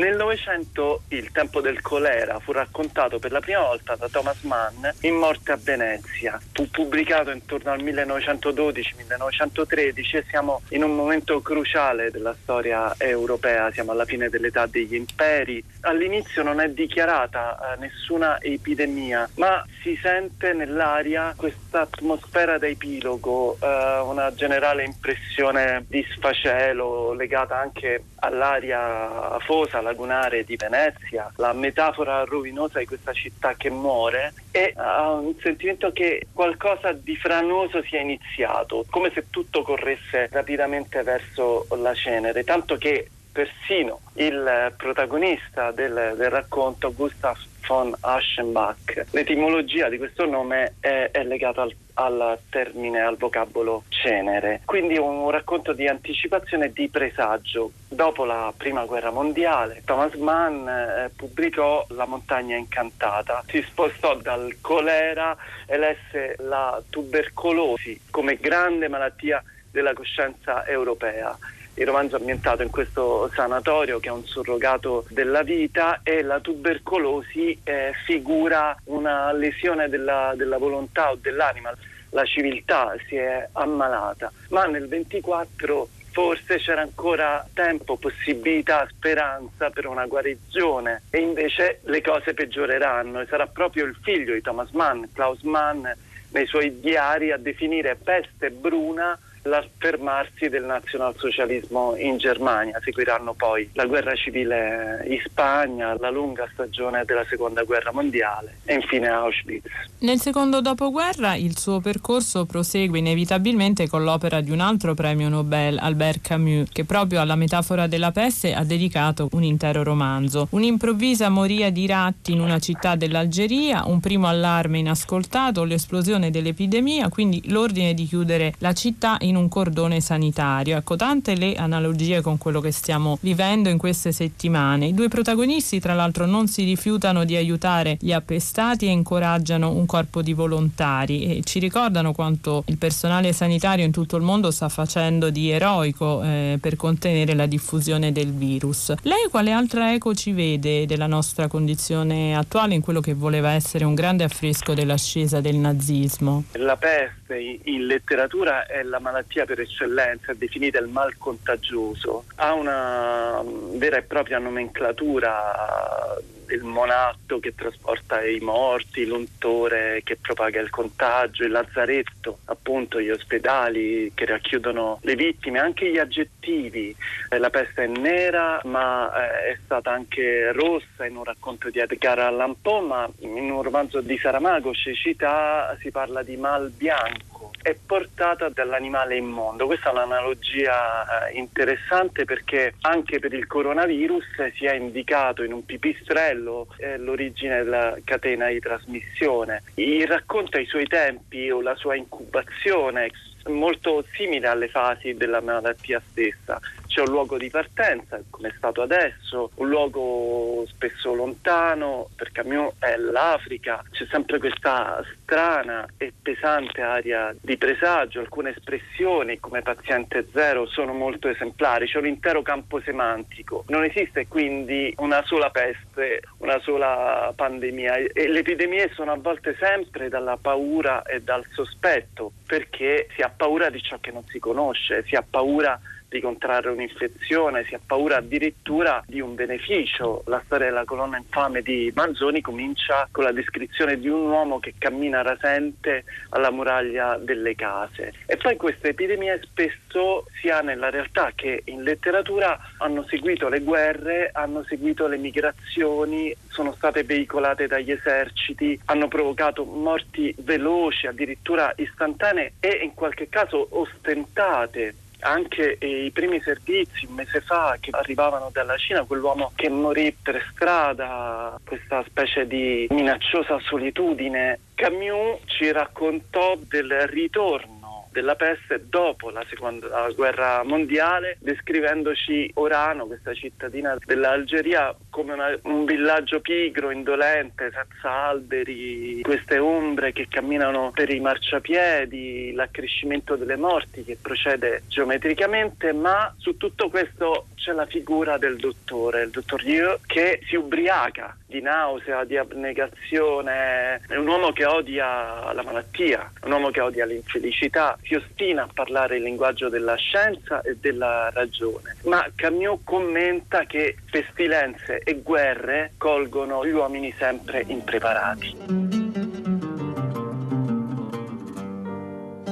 nel Novecento il tempo del colera fu raccontato per la prima volta da Thomas Mann in Morte a Venezia. Fu pubblicato intorno al 1912-1913 e siamo in un momento cruciale della storia europea, siamo alla fine dell'età degli imperi. All'inizio non è dichiarata eh, nessuna epidemia, ma si sente nell'aria questa atmosfera da epilogo, eh, una generale impressione di sfacelo legata anche all'aria afosa, lagunare di Venezia, la metafora rovinosa di questa città che muore e ha un sentimento che qualcosa di franoso sia iniziato, come se tutto corresse rapidamente verso la cenere, tanto che persino il protagonista del, del racconto, Gustav von Aschenbach, l'etimologia di questo nome è, è legata al, al termine, al vocabolo cenere. Quindi un racconto di anticipazione e di presagio. Dopo la prima guerra mondiale, Thomas Mann eh, pubblicò La montagna incantata, si spostò dal colera, elesse la tubercolosi come grande malattia della coscienza europea Il romanzo è ambientato in questo sanatorio che è un surrogato della vita e la tubercolosi eh, figura una lesione della, della volontà o dell'anima. La civiltà si è ammalata, ma nel 24 forse c'era ancora tempo, possibilità, speranza per una guarigione. E invece le cose peggioreranno. E sarà proprio il figlio di Thomas Mann, Klaus Mann, nei suoi diari a definire peste bruna l'affermarsi del nazionalsocialismo in Germania. Seguiranno poi la guerra civile in Spagna, la lunga stagione della seconda guerra mondiale e infine Auschwitz. Nel secondo dopoguerra il suo percorso prosegue inevitabilmente con l'opera di un altro premio Nobel, Albert Camus, che proprio alla metafora della peste ha dedicato un intero romanzo. Un'improvvisa moria di ratti in una città dell'Algeria, un primo allarme inascoltato, l'esplosione dell'epidemia, quindi l'ordine di chiudere la città in un cordone sanitario. Ecco, tante le analogie con quello che stiamo vivendo in queste settimane. I due protagonisti, tra l'altro, non si rifiutano di aiutare gli appestati e incoraggiano un corpo di volontari e ci ricordano quanto il personale sanitario in tutto il mondo sta facendo di eroico eh, per contenere la diffusione del virus. Lei quale altra eco ci vede della nostra condizione attuale in quello che voleva essere un grande affresco dell'ascesa del nazismo? La peste in letteratura è la malattia per eccellenza, è definita il mal contagioso, ha una vera e propria nomenclatura il monatto che trasporta i morti, l'untore che propaga il contagio, il lazzaretto, appunto gli ospedali che racchiudono le vittime, anche gli aggettivi. Eh, la peste è nera ma eh, è stata anche rossa in un racconto di Edgar Allan Poe, ma in un romanzo di Saramago, Cecità, si parla di mal bianco è portata dall'animale immondo. Questa è un'analogia eh, interessante perché anche per il coronavirus si è indicato in un pipistrello eh, l'origine della catena di trasmissione. Il racconta i suoi tempi o la sua incubazione molto simile alle fasi della malattia stessa. C'è un luogo di partenza, come è stato adesso, un luogo spesso lontano, per Camus è l'Africa, c'è sempre questa strana e pesante aria di presagio, alcune espressioni come paziente zero sono molto esemplari, c'è un intero campo semantico, non esiste quindi una sola peste, una sola pandemia e le epidemie sono avvolte sempre dalla paura e dal sospetto perché si ha paura di ciò che non si conosce, si ha paura contrarre un'infezione, si ha paura addirittura di un beneficio. La storia della colonna infame di Manzoni comincia con la descrizione di un uomo che cammina rasente alla muraglia delle case. E poi queste epidemie spesso si ha nella realtà che in letteratura hanno seguito le guerre, hanno seguito le migrazioni, sono state veicolate dagli eserciti, hanno provocato morti veloci, addirittura istantanee e in qualche caso ostentate anche i primi servizi un mese fa che arrivavano dalla Cina, quell'uomo che morì per strada, questa specie di minacciosa solitudine. Camus ci raccontò del ritorno della peste dopo la seconda guerra mondiale, descrivendoci Orano, questa cittadina dell'Algeria, come una, un villaggio pigro, indolente, senza alberi, queste ombre che camminano per i marciapiedi, l'accrescimento delle morti che procede geometricamente, ma su tutto questo c'è la figura del dottore, il dottor Liu, che si ubriaca di nausea, di abnegazione, è un uomo che odia la malattia, un uomo che odia l'infelicità, si ostina a parlare il linguaggio della scienza e della ragione. Ma Camus commenta che pestilenze e guerre colgono gli uomini sempre impreparati.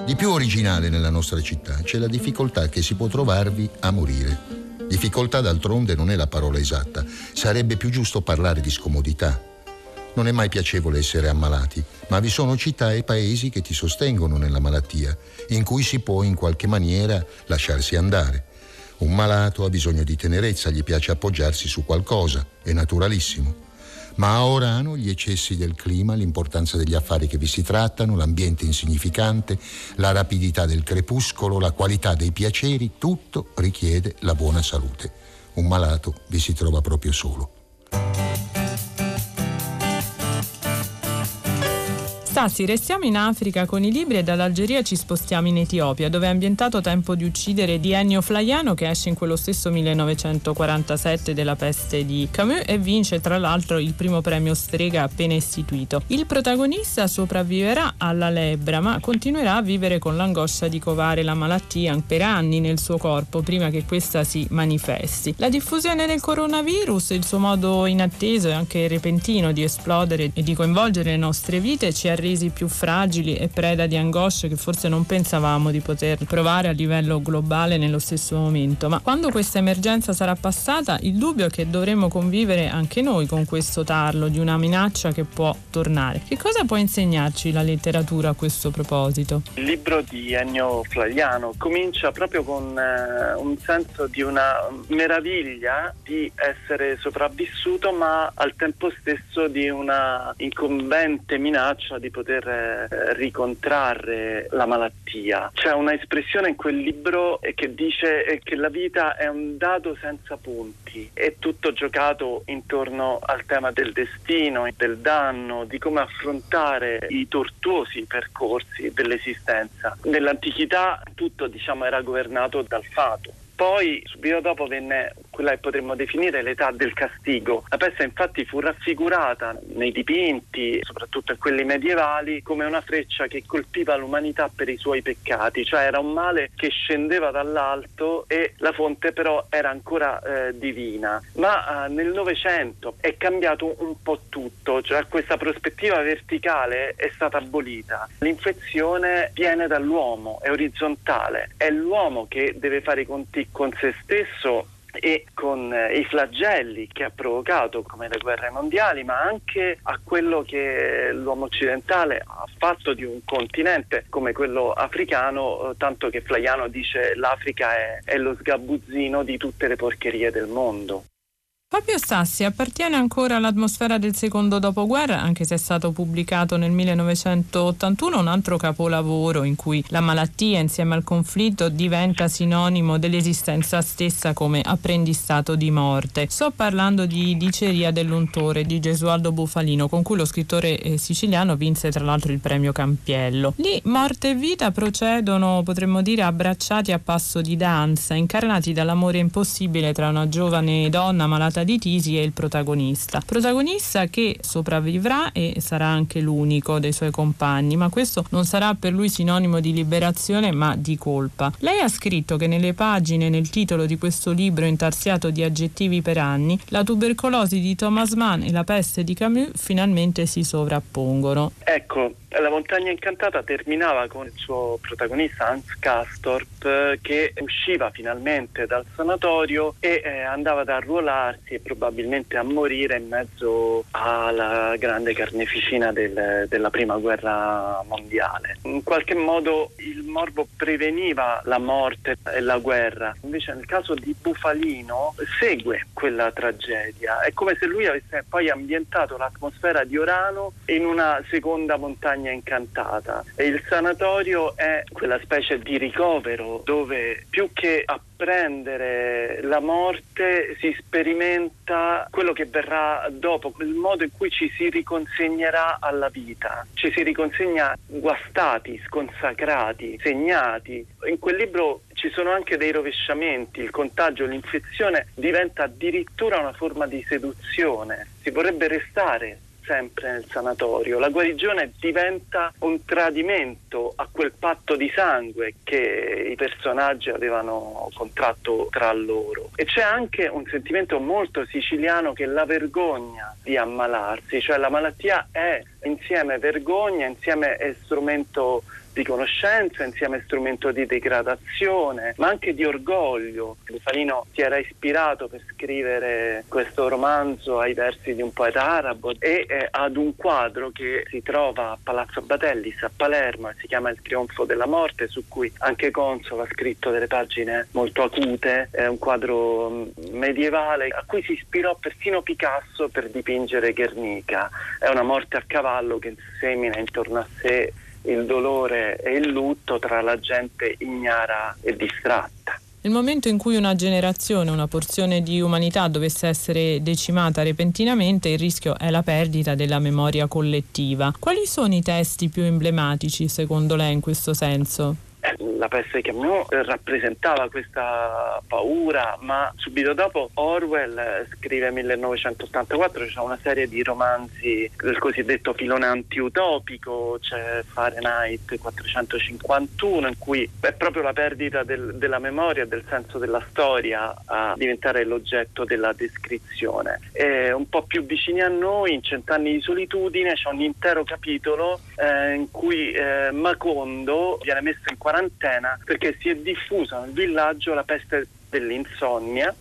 Di più originale nella nostra città c'è la difficoltà che si può trovarvi a morire. Difficoltà d'altronde non è la parola esatta, sarebbe più giusto parlare di scomodità. Non è mai piacevole essere ammalati, ma vi sono città e paesi che ti sostengono nella malattia, in cui si può in qualche maniera lasciarsi andare. Un malato ha bisogno di tenerezza, gli piace appoggiarsi su qualcosa, è naturalissimo. Ma a Orano gli eccessi del clima, l'importanza degli affari che vi si trattano, l'ambiente insignificante, la rapidità del crepuscolo, la qualità dei piaceri, tutto richiede la buona salute. Un malato vi si trova proprio solo. Stassi, restiamo in Africa con i libri e dall'Algeria ci spostiamo in Etiopia, dove è ambientato Tempo di uccidere di Ennio Flaiano che esce in quello stesso 1947 della peste di Camus e vince tra l'altro il primo premio Strega appena istituito. Il protagonista sopravviverà alla lebbra, ma continuerà a vivere con l'angoscia di covare la malattia per anni nel suo corpo prima che questa si manifesti. La diffusione del coronavirus, il suo modo inatteso e anche repentino di esplodere e di coinvolgere le nostre vite ci ha resi più fragili e preda di angosce che forse non pensavamo di poter provare a livello globale nello stesso momento. Ma quando questa emergenza sarà passata, il dubbio è che dovremo convivere anche noi con questo tarlo di una minaccia che può tornare. Che cosa può insegnarci la letteratura a questo proposito? Il libro di Ennio Flaiano comincia proprio con eh, un senso di una meraviglia di essere sopravvissuto, ma al tempo stesso di una incombente minaccia di poter eh, ricontrarre la malattia. C'è una espressione in quel libro che dice eh, che la vita è un dado senza punti, è tutto giocato intorno al tema del destino, del danno, di come affrontare i tortuosi percorsi dell'esistenza. Nell'antichità tutto diciamo, era governato dal fato. Poi, subito dopo, venne quella che potremmo definire l'età del castigo. La peste infatti fu raffigurata nei dipinti, soprattutto in quelli medievali, come una freccia che colpiva l'umanità per i suoi peccati, cioè era un male che scendeva dall'alto e la fonte però era ancora eh, divina. Ma eh, nel Novecento è cambiato un po' tutto, cioè questa prospettiva verticale è stata abolita. L'infezione viene dall'uomo, è orizzontale, è l'uomo che deve fare i conti con se stesso e con eh, i flagelli che ha provocato come le guerre mondiali, ma anche a quello che l'uomo occidentale ha fatto di un continente come quello africano, eh, tanto che Flaiano dice l'Africa è, è lo sgabuzzino di tutte le porcherie del mondo. Fabio Sassi appartiene ancora all'atmosfera del secondo dopoguerra, anche se è stato pubblicato nel 1981 un altro capolavoro in cui la malattia insieme al conflitto diventa sinonimo dell'esistenza stessa come apprendistato di morte. Sto parlando di Diceria dell'untore di Gesualdo Bufalino, con cui lo scrittore eh, siciliano vinse tra l'altro il premio Campiello. Lì morte e vita procedono, potremmo dire, abbracciati a passo di danza, incarnati dall'amore impossibile tra una giovane donna malata di tisi e il protagonista. Protagonista che sopravvivrà e sarà anche l'unico dei suoi compagni, ma questo non sarà per lui sinonimo di liberazione ma di colpa. Lei ha scritto che nelle pagine, nel titolo di questo libro intarsiato di aggettivi per anni, la tubercolosi di Thomas Mann e la peste di Camus finalmente si sovrappongono. Ecco, la montagna incantata terminava con il suo protagonista Hans Castorp eh, che usciva finalmente dal sanatorio e eh, andava ad arruolarsi e probabilmente a morire in mezzo alla grande carneficina del- della prima guerra mondiale. In qualche modo il morbo preveniva la morte e la guerra, invece nel caso di Bufalino segue quella tragedia. È come se lui avesse poi ambientato l'atmosfera di Orano in una seconda montagna incantata. E il sanatorio è quella specie di ricovero dove più che apprendere la morte si sperimenta quello che verrà dopo, il modo in cui ci si riconsegnerà alla vita. Ci si riconsegna guastati, sconsacrati, segnati. In quel libro ci sono anche dei rovesciamenti, il contagio, l'infezione diventa addirittura una forma di seduzione. Si vorrebbe restare sempre nel sanatorio. La guarigione diventa un tradimento a quel patto di sangue che i personaggi avevano contratto tra loro. E c'è anche un sentimento molto siciliano che è la vergogna di ammalarsi, cioè la malattia è insieme vergogna, insieme è strumento di conoscenza, insieme strumento di degradazione, ma anche di orgoglio. Bufalino si era ispirato per scrivere questo romanzo ai versi di un poeta arabo e eh, ad un quadro che si trova a Palazzo Batellis a Palermo si chiama Il trionfo della morte, su cui anche Consolo ha scritto delle pagine molto acute, è un quadro mm, medievale a cui si ispirò persino Picasso per dipingere Guernica. È una morte a cavallo che semina intorno a sé il dolore e il lutto tra la gente ignara e distratta. Nel momento in cui una generazione, una porzione di umanità dovesse essere decimata repentinamente, il rischio è la perdita della memoria collettiva. Quali sono i testi più emblematici secondo lei in questo senso? La peste che Camino rappresentava questa paura, ma subito dopo Orwell eh, scrive 1984, c'è una serie di romanzi del cosiddetto filone antiutopico, c'è Fahrenheit 451 in cui è proprio la perdita del- della memoria del senso della storia a diventare l'oggetto della descrizione. E un po' più vicini a noi, in Cent'anni di solitudine, c'è un intero capitolo eh, in cui eh, Macondo viene messo in quarantena perché si è diffusa nel villaggio la peste dell'insonnia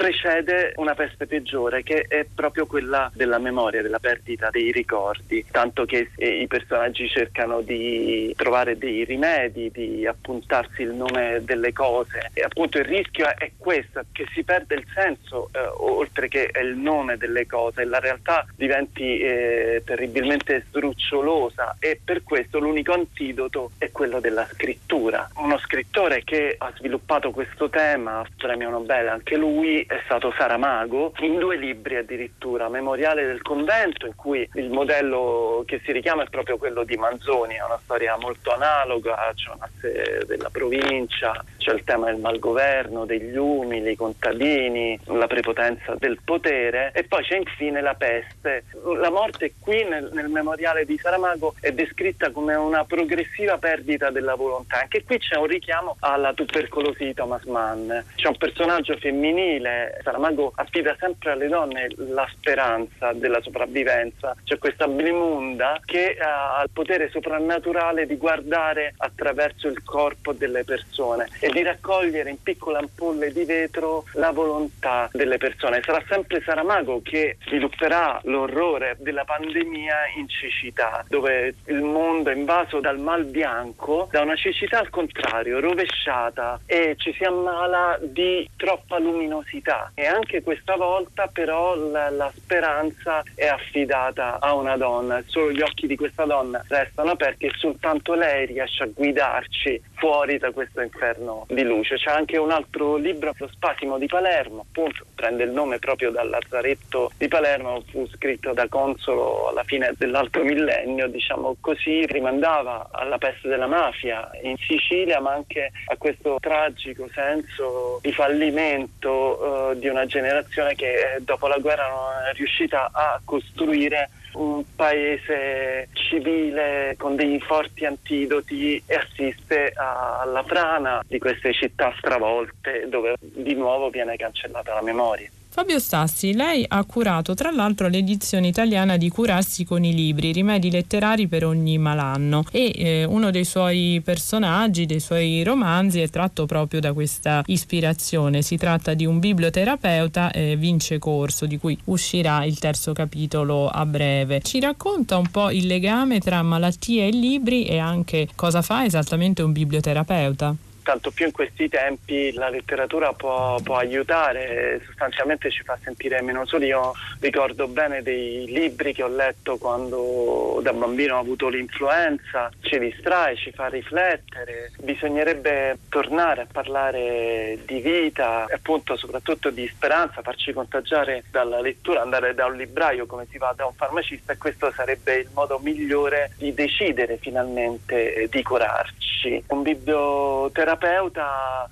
precede una peste peggiore che è proprio quella della memoria, della perdita dei ricordi, tanto che eh, i personaggi cercano di trovare dei rimedi, di appuntarsi il nome delle cose. E appunto il rischio è questo, che si perde il senso eh, oltre che il nome delle cose, la realtà diventi eh, terribilmente sdrucciolosa e per questo l'unico antidoto è quello della scrittura. Uno scrittore che ha sviluppato questo tema, premio Nobel anche lui, è stato Saramago, in due libri addirittura, Memoriale del convento, in cui il modello che si richiama è proprio quello di Manzoni, è una storia molto analoga, c'è una sede della provincia, c'è il tema del malgoverno, degli umili, i contadini, la prepotenza del potere e poi c'è infine la peste. La morte qui nel, nel memoriale di Saramago è descritta come una progressiva perdita della volontà. Anche qui c'è un richiamo alla tubercolosi di Thomas Mann. C'è un personaggio femminile, Saramago affida sempre alle donne la speranza della sopravvivenza. C'è questa Blimunda che ha il potere soprannaturale di guardare attraverso il corpo delle persone e di raccogliere in piccole ampolle di vetro la volontà delle persone. Sarà sempre Saramago che svilupperà l'orrore della pandemia in cecità, dove il mondo è invaso dal mal bianco, da una cecità al contrario, rovesciata e ci si ammala di troppa luminosità. E anche questa volta però la, la speranza è affidata a una donna, solo gli occhi di questa donna restano aperti e soltanto lei riesce a guidarci fuori da questo inferno di luce. C'è anche un altro libro, Lo spasimo di Palermo, appunto prende il nome proprio dal Lazzaretto di Palermo, fu scritto da Consolo alla fine dell'altro millennio, diciamo così, rimandava alla peste della mafia in Sicilia, ma anche a questo tragico senso di fallimento eh, di una generazione che eh, dopo la guerra non è riuscita a costruire un paese civile con dei forti antidoti e assiste alla frana di queste città stravolte dove di nuovo viene cancellata la memoria. Fabio Stassi, lei ha curato tra l'altro l'edizione italiana di Curarsi con i libri, rimedi letterari per ogni malanno e eh, uno dei suoi personaggi, dei suoi romanzi è tratto proprio da questa ispirazione. Si tratta di un biblioterapeuta, eh, Vince Corso, di cui uscirà il terzo capitolo a breve. Ci racconta un po' il legame tra malattie e libri e anche cosa fa esattamente un biblioterapeuta. Tanto più in questi tempi la letteratura può, può aiutare, sostanzialmente ci fa sentire meno soli. Io ricordo bene dei libri che ho letto quando da bambino ho avuto l'influenza, ci distrae, ci fa riflettere. Bisognerebbe tornare a parlare di vita e appunto soprattutto di speranza, farci contagiare dalla lettura, andare da un libraio come si va da un farmacista e questo sarebbe il modo migliore di decidere finalmente di curarci. Un biblioterapeuta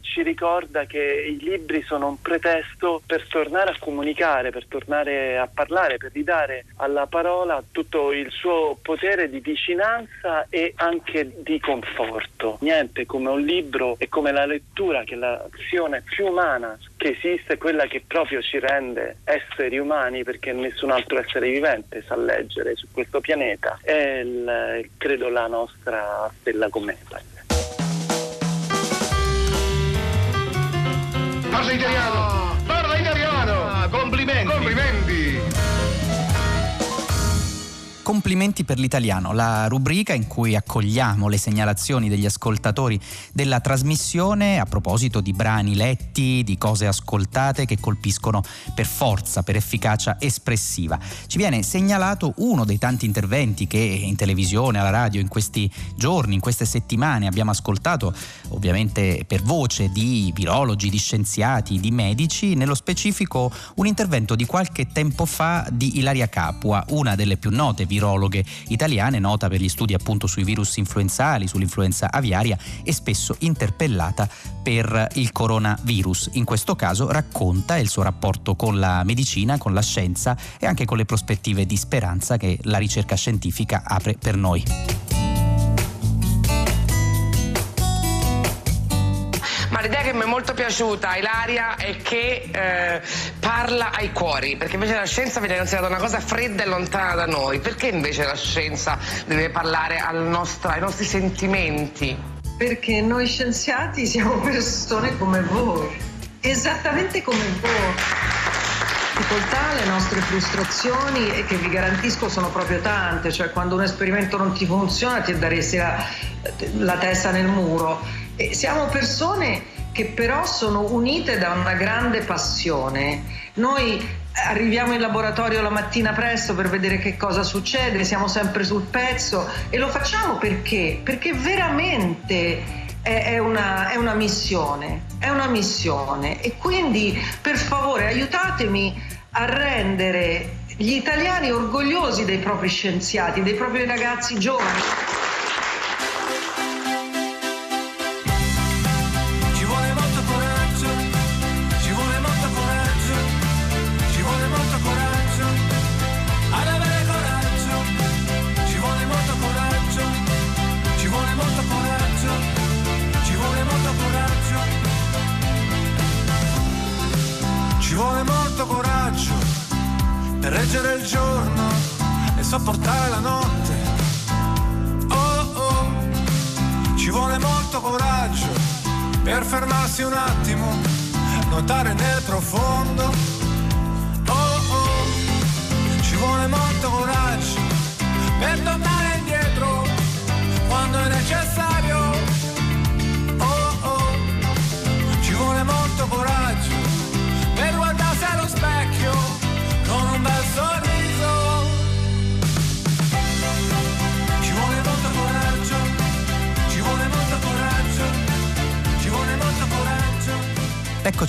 ci ricorda che i libri sono un pretesto per tornare a comunicare, per tornare a parlare, per ridare alla parola tutto il suo potere di vicinanza e anche di conforto. Niente come un libro e come la lettura che è l'azione più umana che esiste, quella che proprio ci rende esseri umani perché nessun altro essere vivente sa leggere su questo pianeta, è il- credo la nostra stella cometa. Parla complimenti! Per l'italiano, la rubrica in cui accogliamo le segnalazioni degli ascoltatori della trasmissione a proposito di brani letti, di cose ascoltate che colpiscono per forza, per efficacia espressiva. Ci viene segnalato uno dei tanti interventi che in televisione, alla radio, in questi giorni, in queste settimane abbiamo ascoltato, ovviamente per voce di virologi, di scienziati, di medici, nello specifico un intervento di qualche tempo fa di Ilaria Capua, una delle più note virologhe virologhe italiane, nota per gli studi appunto sui virus influenzali, sull'influenza aviaria e spesso interpellata per il coronavirus. In questo caso racconta il suo rapporto con la medicina, con la scienza e anche con le prospettive di speranza che la ricerca scientifica apre per noi. Ma l'idea che mi è molto piaciuta Ilaria è che eh, parla ai cuori, perché invece la scienza viene considerata una cosa fredda e lontana da noi. Perché invece la scienza deve parlare nostro, ai nostri sentimenti? Perché noi scienziati siamo persone come voi, esattamente come voi le nostre frustrazioni e che vi garantisco sono proprio tante, cioè quando un esperimento non ti funziona ti daresti la, la testa nel muro. E siamo persone che però sono unite da una grande passione. Noi arriviamo in laboratorio la mattina presto per vedere che cosa succede, siamo sempre sul pezzo e lo facciamo perché? Perché veramente è una, è una, missione, è una missione e quindi per favore aiutatemi a rendere gli italiani orgogliosi dei propri scienziati, dei propri ragazzi giovani.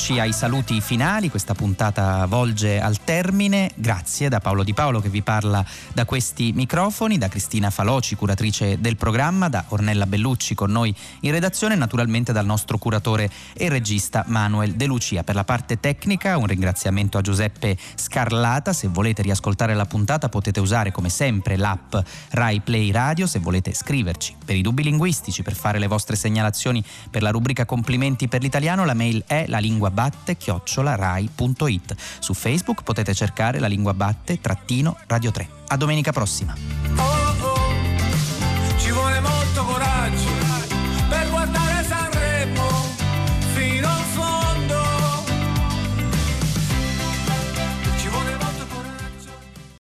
Eccoci ai saluti finali, questa puntata volge al termine. Grazie da Paolo Di Paolo che vi parla da questi microfoni, da Cristina Faloci, curatrice del programma, da Ornella Bellucci con noi in redazione e naturalmente dal nostro curatore e regista Manuel De Lucia. Per la parte tecnica un ringraziamento a Giuseppe Scarlata. Se volete riascoltare la puntata potete usare come sempre l'app Rai Play Radio. Se volete scriverci per i dubbi linguistici, per fare le vostre segnalazioni per la rubrica Complimenti per l'italiano, la mail è la lingua batte chiocciolarai.it. Su Facebook potete cercare la lingua batte trattino radio 3. A domenica prossima.